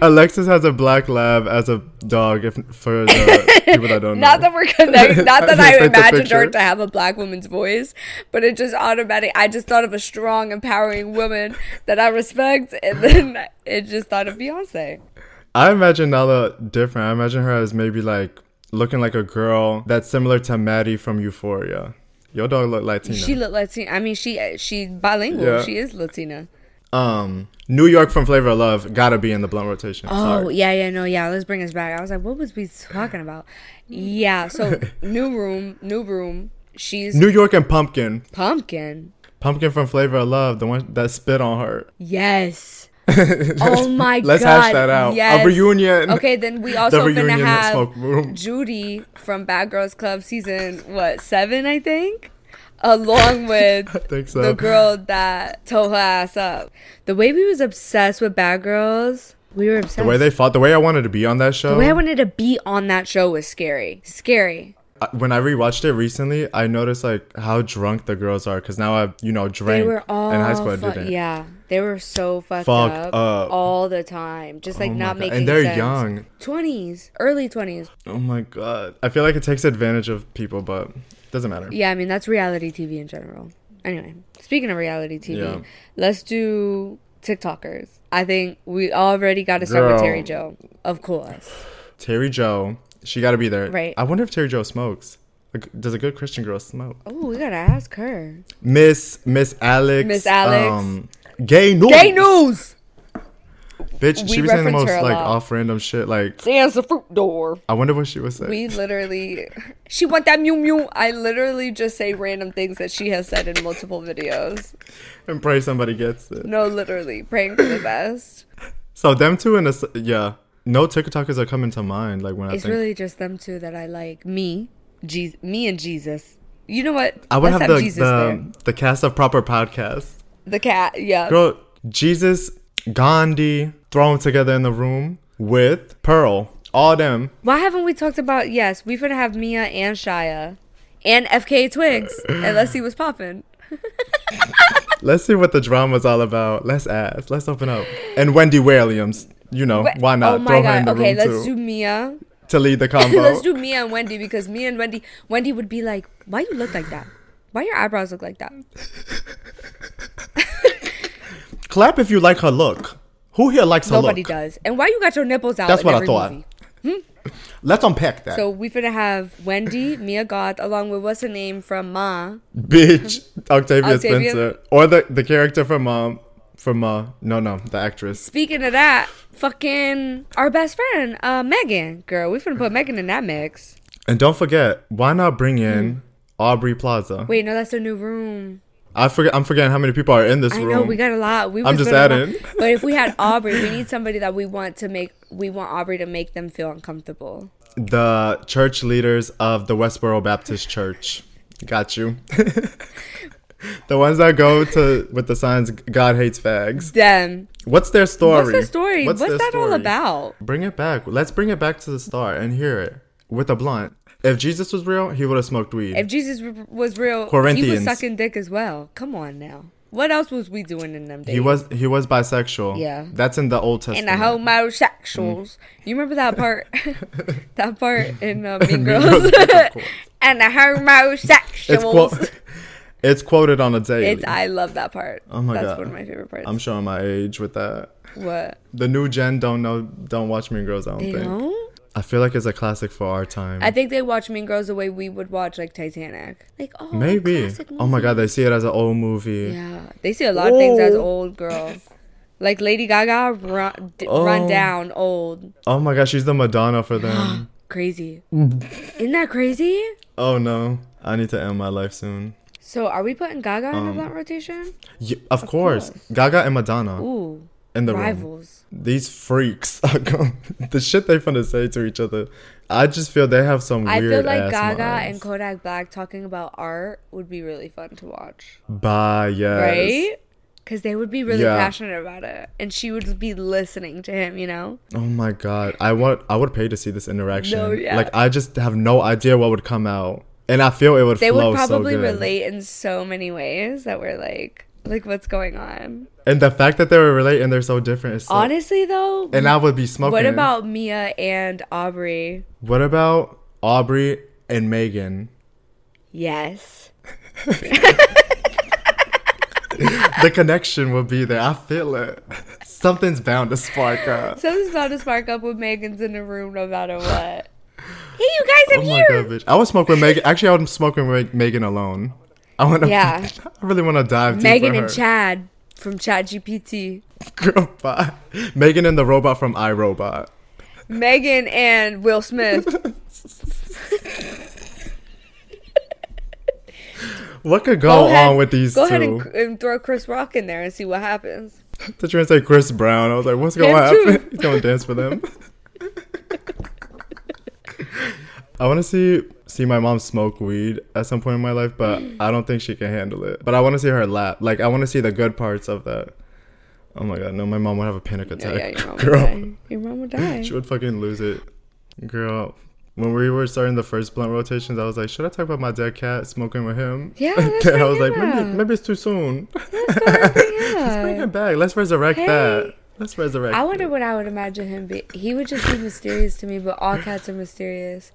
Alexis has a black lab as a dog. If for the people that don't know. Not that we're connected. Not that I the imagined her to have a black woman's voice, but it just automatic. I just thought of a strong, empowering woman that I respect, and then it just thought of Beyonce. I imagine Nala different. I imagine her as maybe like looking like a girl that's similar to Maddie from Euphoria. Your dog look Latina. She looked Latina. I mean, she she bilingual. Yeah. She is Latina. Um, New York from Flavor of Love gotta be in the blunt rotation. Oh Sorry. yeah, yeah, no, yeah. Let's bring us back. I was like, what was we talking about? Yeah. So new room, new room. She's New York and Pumpkin. pumpkin. Pumpkin from Flavor of Love, the one that spit on her. Yes. Oh my Let's god. hash that out. Yes. A reunion. Okay, then we also reunion finna have. Judy from Bad Girls Club season what seven, I think, along with so. the girl that tore her ass up. The way we was obsessed with Bad Girls, we were obsessed. the way they fought, the way I wanted to be on that show. the way I wanted to be on that show was scary, scary. When I rewatched it recently, I noticed like how drunk the girls are because now I, you know, They drank were all in high school. I didn't. yeah. They were so fucked Fucked up, up. all the time, just like Oh not God. making And they're sense. young. twenties, early twenties. Oh my god. I feel like it takes advantage of people, but doesn't matter. Yeah, I mean that's reality TV in general. Anyway, speaking of reality TV, Yeah. let's do TikTokers. I think we already got to start with Terry Joe, of course. Terry Joe, she got to be there. Right. I wonder if Terry Joe smokes. Does a good Christian girl smoke? Oh, we gotta ask her. Miss Miss Alex. Miss Alex. Um, gay news. Gay news. Bitch, We she was saying the most like off random shit. Like, Sans the fruit door. I wonder what she was saying. We literally, she want that mew mew. I literally just say random things that she has said in multiple videos. and pray somebody gets it. No, literally praying for the best. So them two in a s- yeah. No TikTokers are coming to mind. Like when I It's really just them two that I like. Me, Jesus, me and Jesus. You know what? I would Let's have the Jesus the, the cast of proper podcasts. The cat, yeah. Girl, Jesus, Gandhi, throw them together in the room with Pearl. All them. Why haven't we talked about? Yes, we finna have Mia and Shia, and FKA Twigs, and let's see what's popping. Let's see what the drama's all about. Let's ask. Let's open up. And Wendy Williams. You know, Wh- why not? Oh my Throw her god. in the Okay, let's too do Mia. to lead the combo. let's do Mia and Wendy because Mia and Wendy, Wendy would be like, "Why you look like that? Why your eyebrows look like that?" Clap if you like her look. Who here likes her look? Nobody look? does. And why you got your nipples out? That's what I thought. movie? Let's unpack that. So we finna have Wendy, Mia Goth, along with what's her name from Ma. Bitch, Octavia, Octavia? Spencer, or the the character from um from uh no no the actress. Speaking of that, fucking our best friend, uh, Megan. Girl, we finna put Megan in that mix. And don't forget, why not bring in Aubrey Plaza? Wait, no, that's a new room. I forget. I'm forgetting how many people are in this I room. know we got a lot. We I'm just adding. But if we had Aubrey, we need somebody that we want to make. We want Aubrey to make them feel uncomfortable. the church leaders of the Westboro Baptist Church. Got you. the ones that go to with the signs "God hates fags." Them. What's their story? What's the story? What's, their that all about? Bring it back. Let's bring it back to the start and hear it with a blunt. If Jesus was real, he would have smoked weed. If Jesus was real, Corinthians. he was sucking dick as well. Come on now. What else was we doing in them days? he was he was bisexual. Yeah. That's in the Old and Testament. the homosexuals. You remember that part? that part in uh, Mean Girls. Girls, of course. and the It's homosexuals. It's quoted on a daily. It's I love that part. Oh my That's God. one of my favorite parts. I'm showing my age with that. what? The new gen don't know, don't watch Mean Girls. I don't They think. don't? I feel like it's a classic for our time. I think they watch Mean Girls the way we would watch like Titanic. Like oh Maybe. Oh my god, they see it as an old movie. Yeah, they see a lot of things as old girl. Like Lady Gaga, run, d- Oh. run down old. Oh my god, she's the Madonna for them. Crazy. Isn't that crazy? oh no, I need to end my life soon. So are we putting Gaga in the Um, blunt rotation? Y- of, course. course. Gaga and Madonna Ooh, in the room. rivals. These freaks, the shit they finna say to each other. I just feel they have some I feel like Gaga minds. and Kodak Black talking about art would be really fun to watch. Bye, yes. Right? Because they would be really Yeah. passionate about it. And she would be listening to him, you know? Oh my god, I want I would pay to see this interaction. No, yeah. Like I just have no idea what would come out, and I feel it would They flow would probably so relate in so many ways that we're like, like, what's going on? And the fact that they were related and they're so different is so. Honestly, though, and I would be smoking. what about Mia and Aubrey? What about Aubrey and Megan? Yes. the connection will be there. I feel it. Something's bound to spark up. Something's bound to spark up with Megan's in the room no matter what. Hey, you guys, Oh I'm my here. god! I would smoke with Megan. Actually, I was smoking with Megan alone. I want to. Yeah. I really want to dive Megan and. Chad from Chat GPT. Megan and the robot from iRobot. Megan and Will Smith. What could go, ahead- on with these Go two? ahead and, and throw Chris Rock in there and see what happens. Did you say Chris Brown? I was like, what's going to happen? He's going to dance for them. I want to see see my mom smoke weed at some point in my life, but I don't think she can handle it. But I want to see her laugh. Like I want to see the good parts of that. Oh my god, no! My mom would have a panic attack. yeah, your mom would die. Your mom would die. she would fucking lose it. Girl, when we were starting the first blunt rotations, I was like, should I talk about my dead cat smoking with him? Yeah, And let's I was like, maybe, maybe it's too soon. Let's go ahead and bring him him back. Let's resurrect Hey. that. Let's resurrect. I wonder it. what I would imagine him be. He would just be mysterious to me, but all cats are mysterious.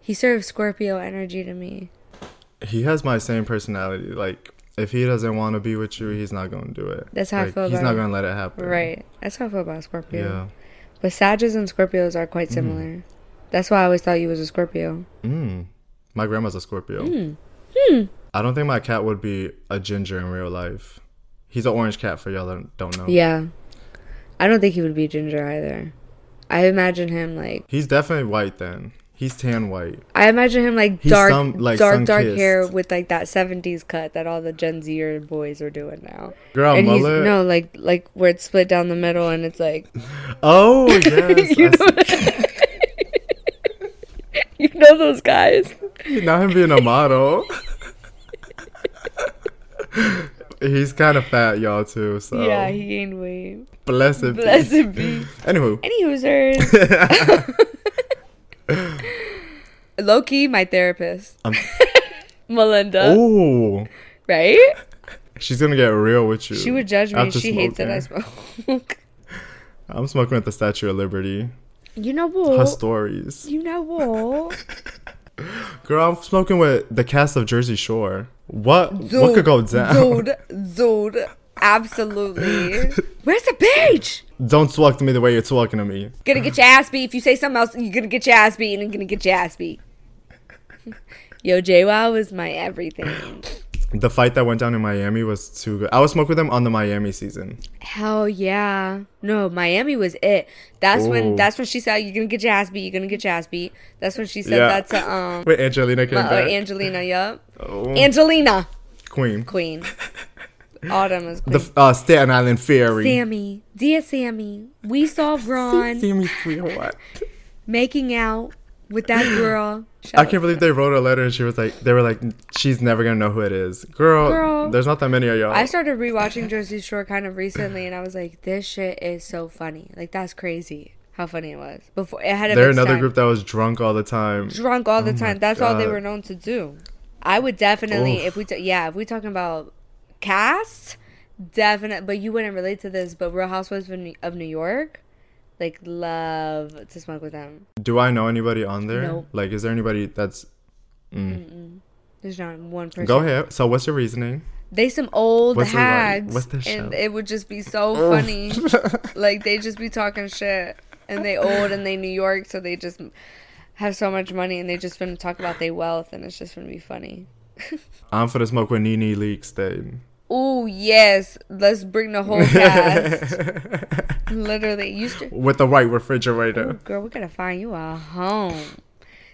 He serves Scorpio energy to me. He has my same personality. Like, if he doesn't want to be with you, he's not gonna do it. That's how I Like, feel He's not gonna let it happen. Right. That's how I feel about Scorpio. Yeah. But Sages and Scorpios are quite similar. That's why I always thought you was a Scorpio. Mm. My grandma's a Scorpio. Hmm. Hmm. I don't think my cat would be a ginger in real life. He's an orange cat for y'all that don't know. Yeah. I don't think he would be ginger either. I imagine him like He's definitely white then. He's tan white. I imagine him like He's dark, some- like, dark, dark hair with like that '70s cut that all the Gen Zer boys are doing now. Girl, and mullet. no like like where it's split down the middle and it's like Oh yes. you know, you know those guys. Not him being a model. He's kind of fat, y'all too. So Yeah, he gained weight. blessed. be. Blessed be. Anywho, Any hoosers. Low key, my therapist, Um, Melinda, ooh, right? she's gonna get real with you. She would judge me. She hates that I smoke. I'm smoking at the Statue of Liberty. you know what? Her stories. You know what? Girl, I'm smoking with the cast of Jersey Shore. What Dude, what could go down? Dude, dude, absolutely. Where's the page? Don't talk to me the way you're talking to me. Gonna get your ass beat. If you say something else, you're gonna get your ass beat and you're gonna get your ass beat. Yo, JWoww was my everything. The fight that went down in Miami was too good. I was smoking with them on the Miami season. Hell yeah. No, Miami was it. That's Ooh. when that's when she said you're gonna get your ass beat, you're gonna get your ass beat. That's when she said Yeah. that to um Wait, Angelina came uh, uh, back. Angelina, yup. Oh, Angelina Queen. Queen. Autumn is Queen. The uh, Staten Island Fairy. Sammi. Dear Sammi, we saw Ron Sammi sweetheart. making out with that girl. I can't believe they wrote a letter and she was like, they were like, she's never gonna know who it is. Girl, Girl. there's not that many of y'all. I started rewatching Jersey Shore kind of recently, and I was like, "This shit is so funny. Like that's crazy how funny it was." Before it had a They're another group that was drunk all the time. drunk all the Oh time. That's all they were known to do. I would definitely, Oof. if we, ta- yeah, if we talking about cast, definite. But you wouldn't relate to this. But Real Housewives of New, of New York, like love to smoke with them. Do I know anybody on there? Nope. Like, is there anybody that's. Mm. There's not one person. Go ahead. So, what's your reasoning? They some old What's it like? hags, What's the and show? it would just be so funny. like they just be talking shit, and they old and they New York, so they just have so much money, and they just gonna talk about their wealth, and it's just gonna be funny. I'm for the smoke with Nene Leakes then. Oh yes, let's bring the whole cast. Literally, used to. with the white refrigerator. Ooh, girl, we gotta find you a home.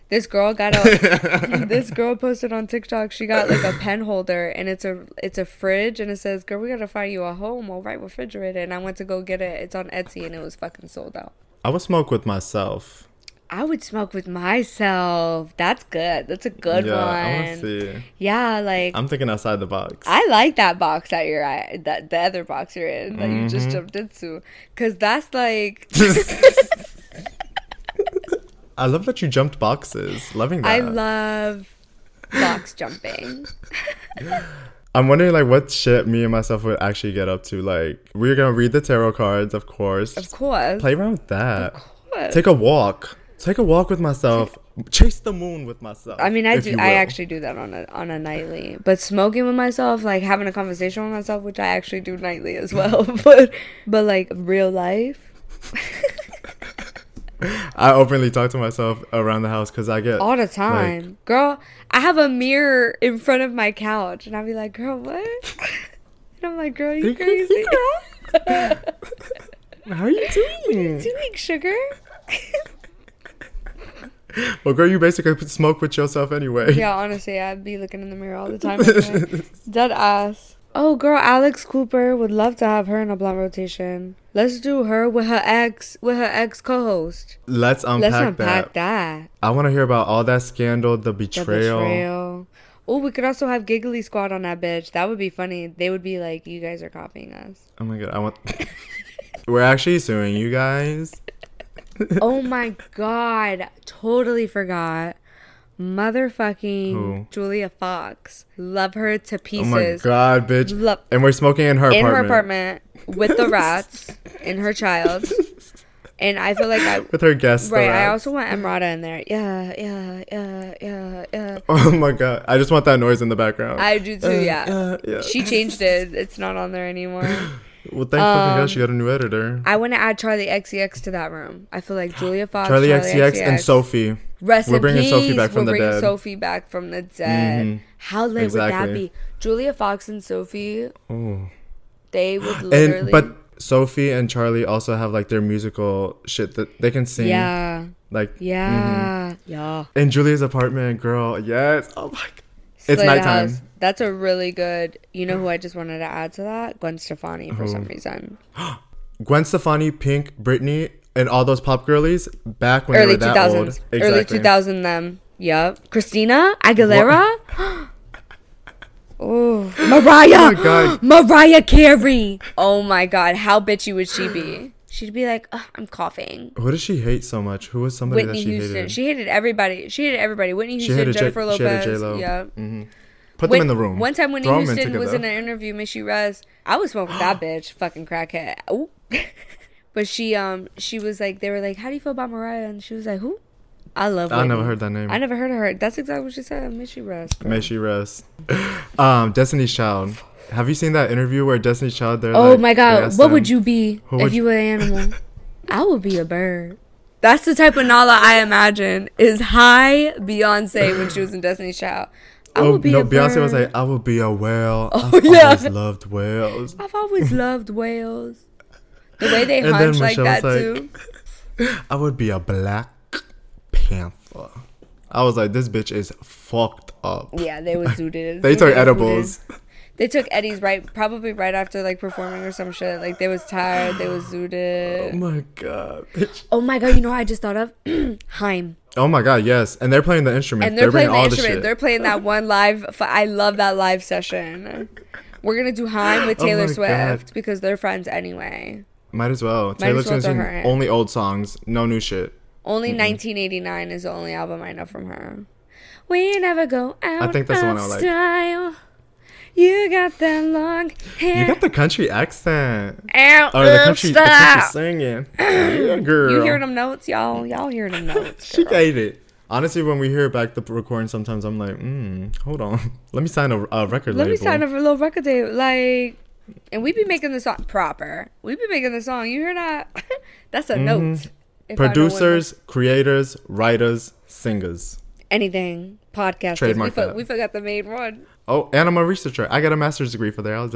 This girl got a. this girl posted on TikTok. She got like a pen holder, and it's a it's a fridge, and it says, "Girl, we gotta find you a home, a right refrigerator." And I went to go get it. It's on Etsy, and it was fucking sold out. I would smoke with myself. I would smoke with myself. That's good. That's a good one. yeah, one. Yeah, like I'm thinking outside the box. I like that box that you're at, that the other box you're in that you Mm-hmm. just jumped into, cause that's like I love that you jumped boxes. Loving that. I love box jumping. I'm wondering like what shit me and myself would actually get up to. Like we're gonna read the tarot cards, of course. Of course. Play around with that. Of course. Take a walk. Take a walk with myself. Chase the moon with myself. I mean, I do. I actually do that on a on a nightly. But smoking with myself, like having a conversation with myself, which I actually do nightly as well. but but like real life, I openly talk to myself around the house because I get all the time, girl. I have a mirror in front of my couch, and I'll be like, "Girl, what?" and I'm like, "Girl, you crazy? How are you doing? You doing sugar?" well, girl, you basically smoke with yourself anyway. yeah, honestly, I'd be looking in the mirror all the time. Anyway. Dead ass. Oh, girl, Alex Cooper would love to have her in a blunt rotation. Let's do her with her ex, with her ex co-host. Let's unpack, Let's unpack that. that. I want to hear about all that scandal, the The betrayal. betrayal. Oh, we could also have Giggly Squad on that bitch. That would be funny. They would be like, "You guys are copying us." Oh my god, I want. We're actually suing you guys. oh my god, totally forgot. Motherfucking Who? Julia Fox. Love her to pieces. Oh my god, bitch. Love And we're smoking in her in apartment. her apartment with the rats in her child. And I feel like I With her guests. right. I also want Emrata in there. Yeah, yeah, yeah, yeah, yeah. Oh my god. I just want that noise in the background. I do too. Uh, Yeah. uh, yeah. She changed it. It's not on there anymore. Well, thank fucking Um, God she got a new editor. I want to add Charli XCX to that room. I feel like Julia Fox, Charli, XCX, and Sophie. Rest We're in bringing peace. Sophie back from We're the bringing dead. Sophie back from the dead. Mhm. How lit would that be? Julia Fox and Sophie, Oh. they would literally. And but Sophie and Charli also have like their musical shit that they can sing. yeah, Like yeah, Mm-hmm. yeah. in Julia's apartment, girl. Yes. Oh my god. Slay It's nighttime. House. That's a really good. You know who I just wanted to add to that? Gwen Stefani for some reason. Gwen Stefani, Pink, Britney, and all those pop girlies back when they Early were two that thousands. old. Early Exactly. two thousand. Them. Yep. Christina Aguilera. oh, Mariah. Oh my God. Mariah Carey. Oh my God. How bitchy would she be? She'd be like, I'm coughing. Who does she hate so much? Who was somebody Whitney that she Houston. hated? She hated everybody. She hated everybody. Whitney Houston, hated J- Jennifer she hated Lopez. J-Lo. Yeah. hmm Put When- them in the room. One time Whitney Throw in Houston was in an interview, Missy Rez. I was smoking that bitch, fucking crackhead. Ooh. but she um she was like they were like, How do you feel about Mariah? And she was like, Who? I love I never heard that name. I never heard of her. That's exactly what she said. Missy Rez. girl. May. Um, Destiny's Child. Have you seen that interview where Destiny's Child? They're like, Oh like- my god, what them- would you be if would- you were an animal? I would be a bird. That's the type of Nala I imagine is high Beyonce when she was in Destiny's Child. I Oh would be no! a Beyonce was like, "I will be a whale. Oh, I've yeah. always loved whales." I've always loved whales. The way they hunch like that was too. I would be a black panther. I was like, "This bitch is fucked up." Yeah, they was zooted. They took Zooted, edibles. They took Eddie's right, probably right after like performing or some shit. Like they was tired. They was zooted. Oh my god. bitch. Oh my god! You know what I just thought of? Haim. Oh my god. Yes, and they're playing the instrument. And they're, playing bringing the instrument. shit. they're playing that one live. f- I love that live session. We're gonna do Haim with Oh Taylor my Swift God. because they're friends anyway. Might as well. as Taylor's well gonna sing her only old songs, no new shit. Only 1989 is the only album I know from her. We never go out I think that's the one I like. style. You got that long hair. You got the country accent. out Or the country, the country singing. Yeah, girl. You hear them notes, y'all? Y'all hear them notes? She ate it. Honestly, when we hear back the recording, sometimes I'm like, mm, hold on. Let me sign a, a record label. Let label. me sign a little record deal, like, and we be making the song proper. We be making the song. You hear that? That's a note. Know when Producers, creators, writers, singers. anything podcasters. We, Trademark for, that. we forgot the main one. Oh, and I'm a researcher. I got a master's degree for there.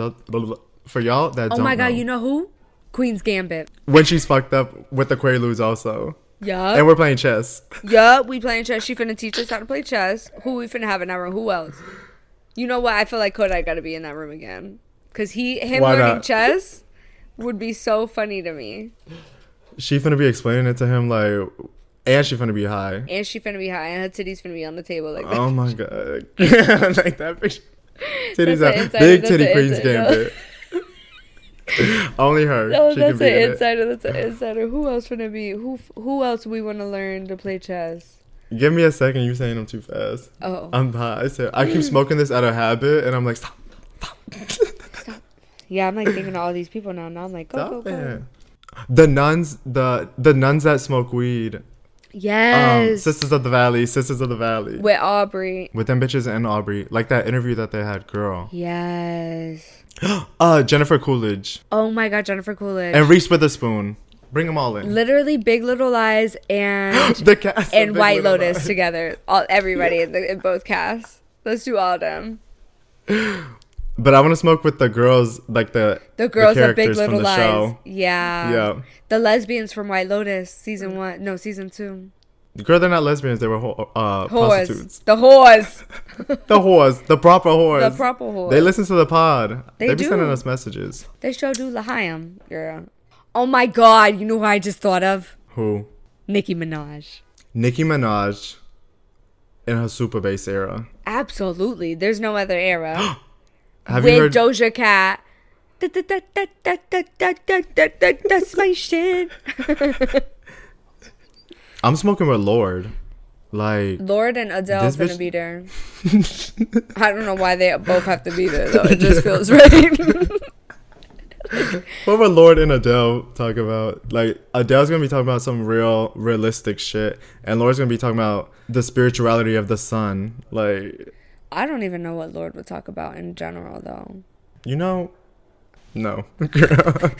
For y'all that Oh don't my god, know. you know who? Queen's Gambit. when she's fucked up with the Quaaludes also. Yeah. And we're playing chess. Yup, we playing chess. She finna teach us how to play chess. Who we finna have in that room? Who else? You know what? I feel like Kodak got to be in that room again. Cause he him Why learning not? chess would be so funny to me. She finna be explaining it to him like, and she finna be high. And she finna be high, and her titties finna be on the table like that. Oh my god. like that picture. Titties out. Big titty Queen's. Gambit. Only her. No, she that's an insider. That's an insider. Who else finna be? Who who else we want to learn to play chess? Give me a second. You're saying them too fast. Oh, I'm high. I said I keep smoking this out of habit, and I'm like, stop, stop, stop. yeah. I'm like thinking of all these people now. Now I'm like, go go stop go. it. The nuns, the the nuns that smoke weed. Um, Yes. Sisters of the Valley, Sisters of the Valley. With Aubrey. With them bitches and Aubrey, like that interview that they had, girl. Yes. Uh, Jennifer Coolidge Oh my God, Jennifer Coolidge. and Reese Witherspoon. Bring them all in. Literally, Big Little Lies and the cast and White Little Lotus Lies. together. All everybody in, the, in both casts. Let's do all of them. But I want to smoke with the girls, like the The girls of Big Little the Lies. show. Yeah. Yeah. The lesbians from White Lotus, season one. No, season two. Girl, they're not lesbians. They were uh, Whores. prostitutes. The whores. The whores, the proper whores. the proper whores. They listen to the pod. They They, be sending us messages. They sure do Lahayim, girl. Oh my god, you know who I just thought of? Who? Nicki Minaj. Nicki Minaj in her super bass era. Absolutely. There's no other era. Have with heard- Doja Cat. That's my shit. I'm smoking with Lorde. Like Lorde and Adele's bitch- gonna be there. I don't know why they both have to be there though. It just feels right. what would Lorde and Adele talk about? Like Adele's gonna be talking about some real realistic shit, and Lorde's gonna be talking about the spirituality of the sun. Like I don't even know what Lorde would talk about in general though. you know, no.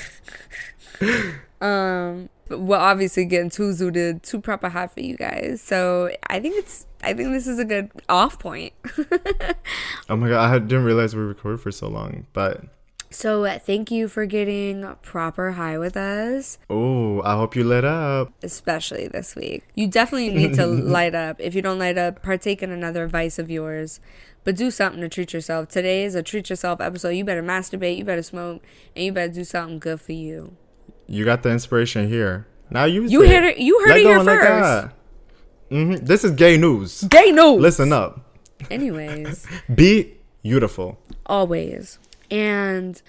Um, we're obviously getting too zooted, too proper hot for you guys. So I think it's, I think this is a good off point. oh my god, I didn't realize we recorded for so long, but. So uh, thank you for getting proper high with us, Oh, I hope you lit up. especially this week. You definitely need to light up. If you don't light up, partake in another vice of yours. But do something to treat yourself. Today is a treat yourself episode. You better masturbate, you better smoke, and you better do something good for you. You got the inspiration here. Now use You heard it- you heard it here first. hmm This is gay news. Gay news. Listen up. Anyways. Be beautiful. always. And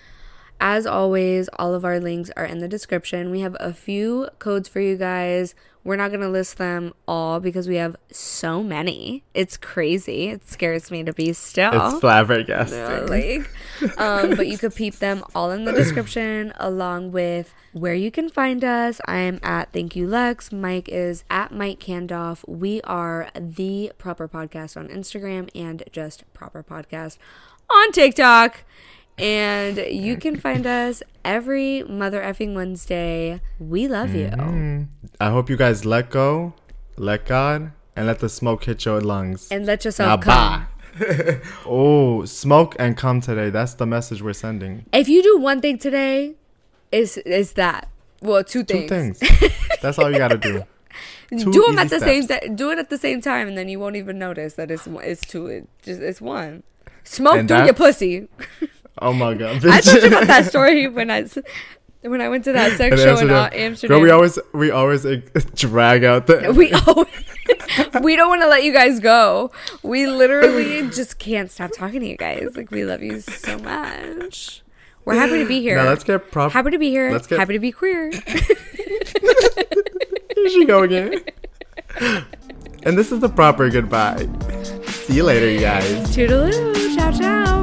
as always, all of our links are in the description. We have a few codes for you guys. We're not going to list them all because we have so many. It's crazy. It scares me to be still. It's flabbergasting. Like, um, but you could peep them all in the description along with where you can find us. I am at Thank You Lex. Mike is at Mike Kandov. We are the Proper Podcast on Instagram and just Proper Podcast on TikTok. And you can find us every mother effing Wednesday. We love you. Mm-hmm. I hope you guys let go, let God, and let the smoke hit your lungs. And let Now, yourself come. oh, smoke and come today. That's the message we're sending. If you do one thing today, is is that well two things. Two things. things. That's all you gotta do. Two do them at easy the same time. Do it at the same time, and then you won't even notice that it's it's two. It just it's one. Smoke And through your that's- pussy. Oh my god. I bitch. told you about that story when I when I went to that sex And show in Amsterdam. uh, Amsterdam. Girl, we always we always like, drag out the we always, we don't want to let you guys go. We literally just can't stop talking to you guys. Like we love you so much. We're happy to be here. Now let's get proper. happy to be here. let's get- happy to be queer. Here she go again. and this is the proper goodbye. See you later, you guys. Toodaloo. Ciao ciao.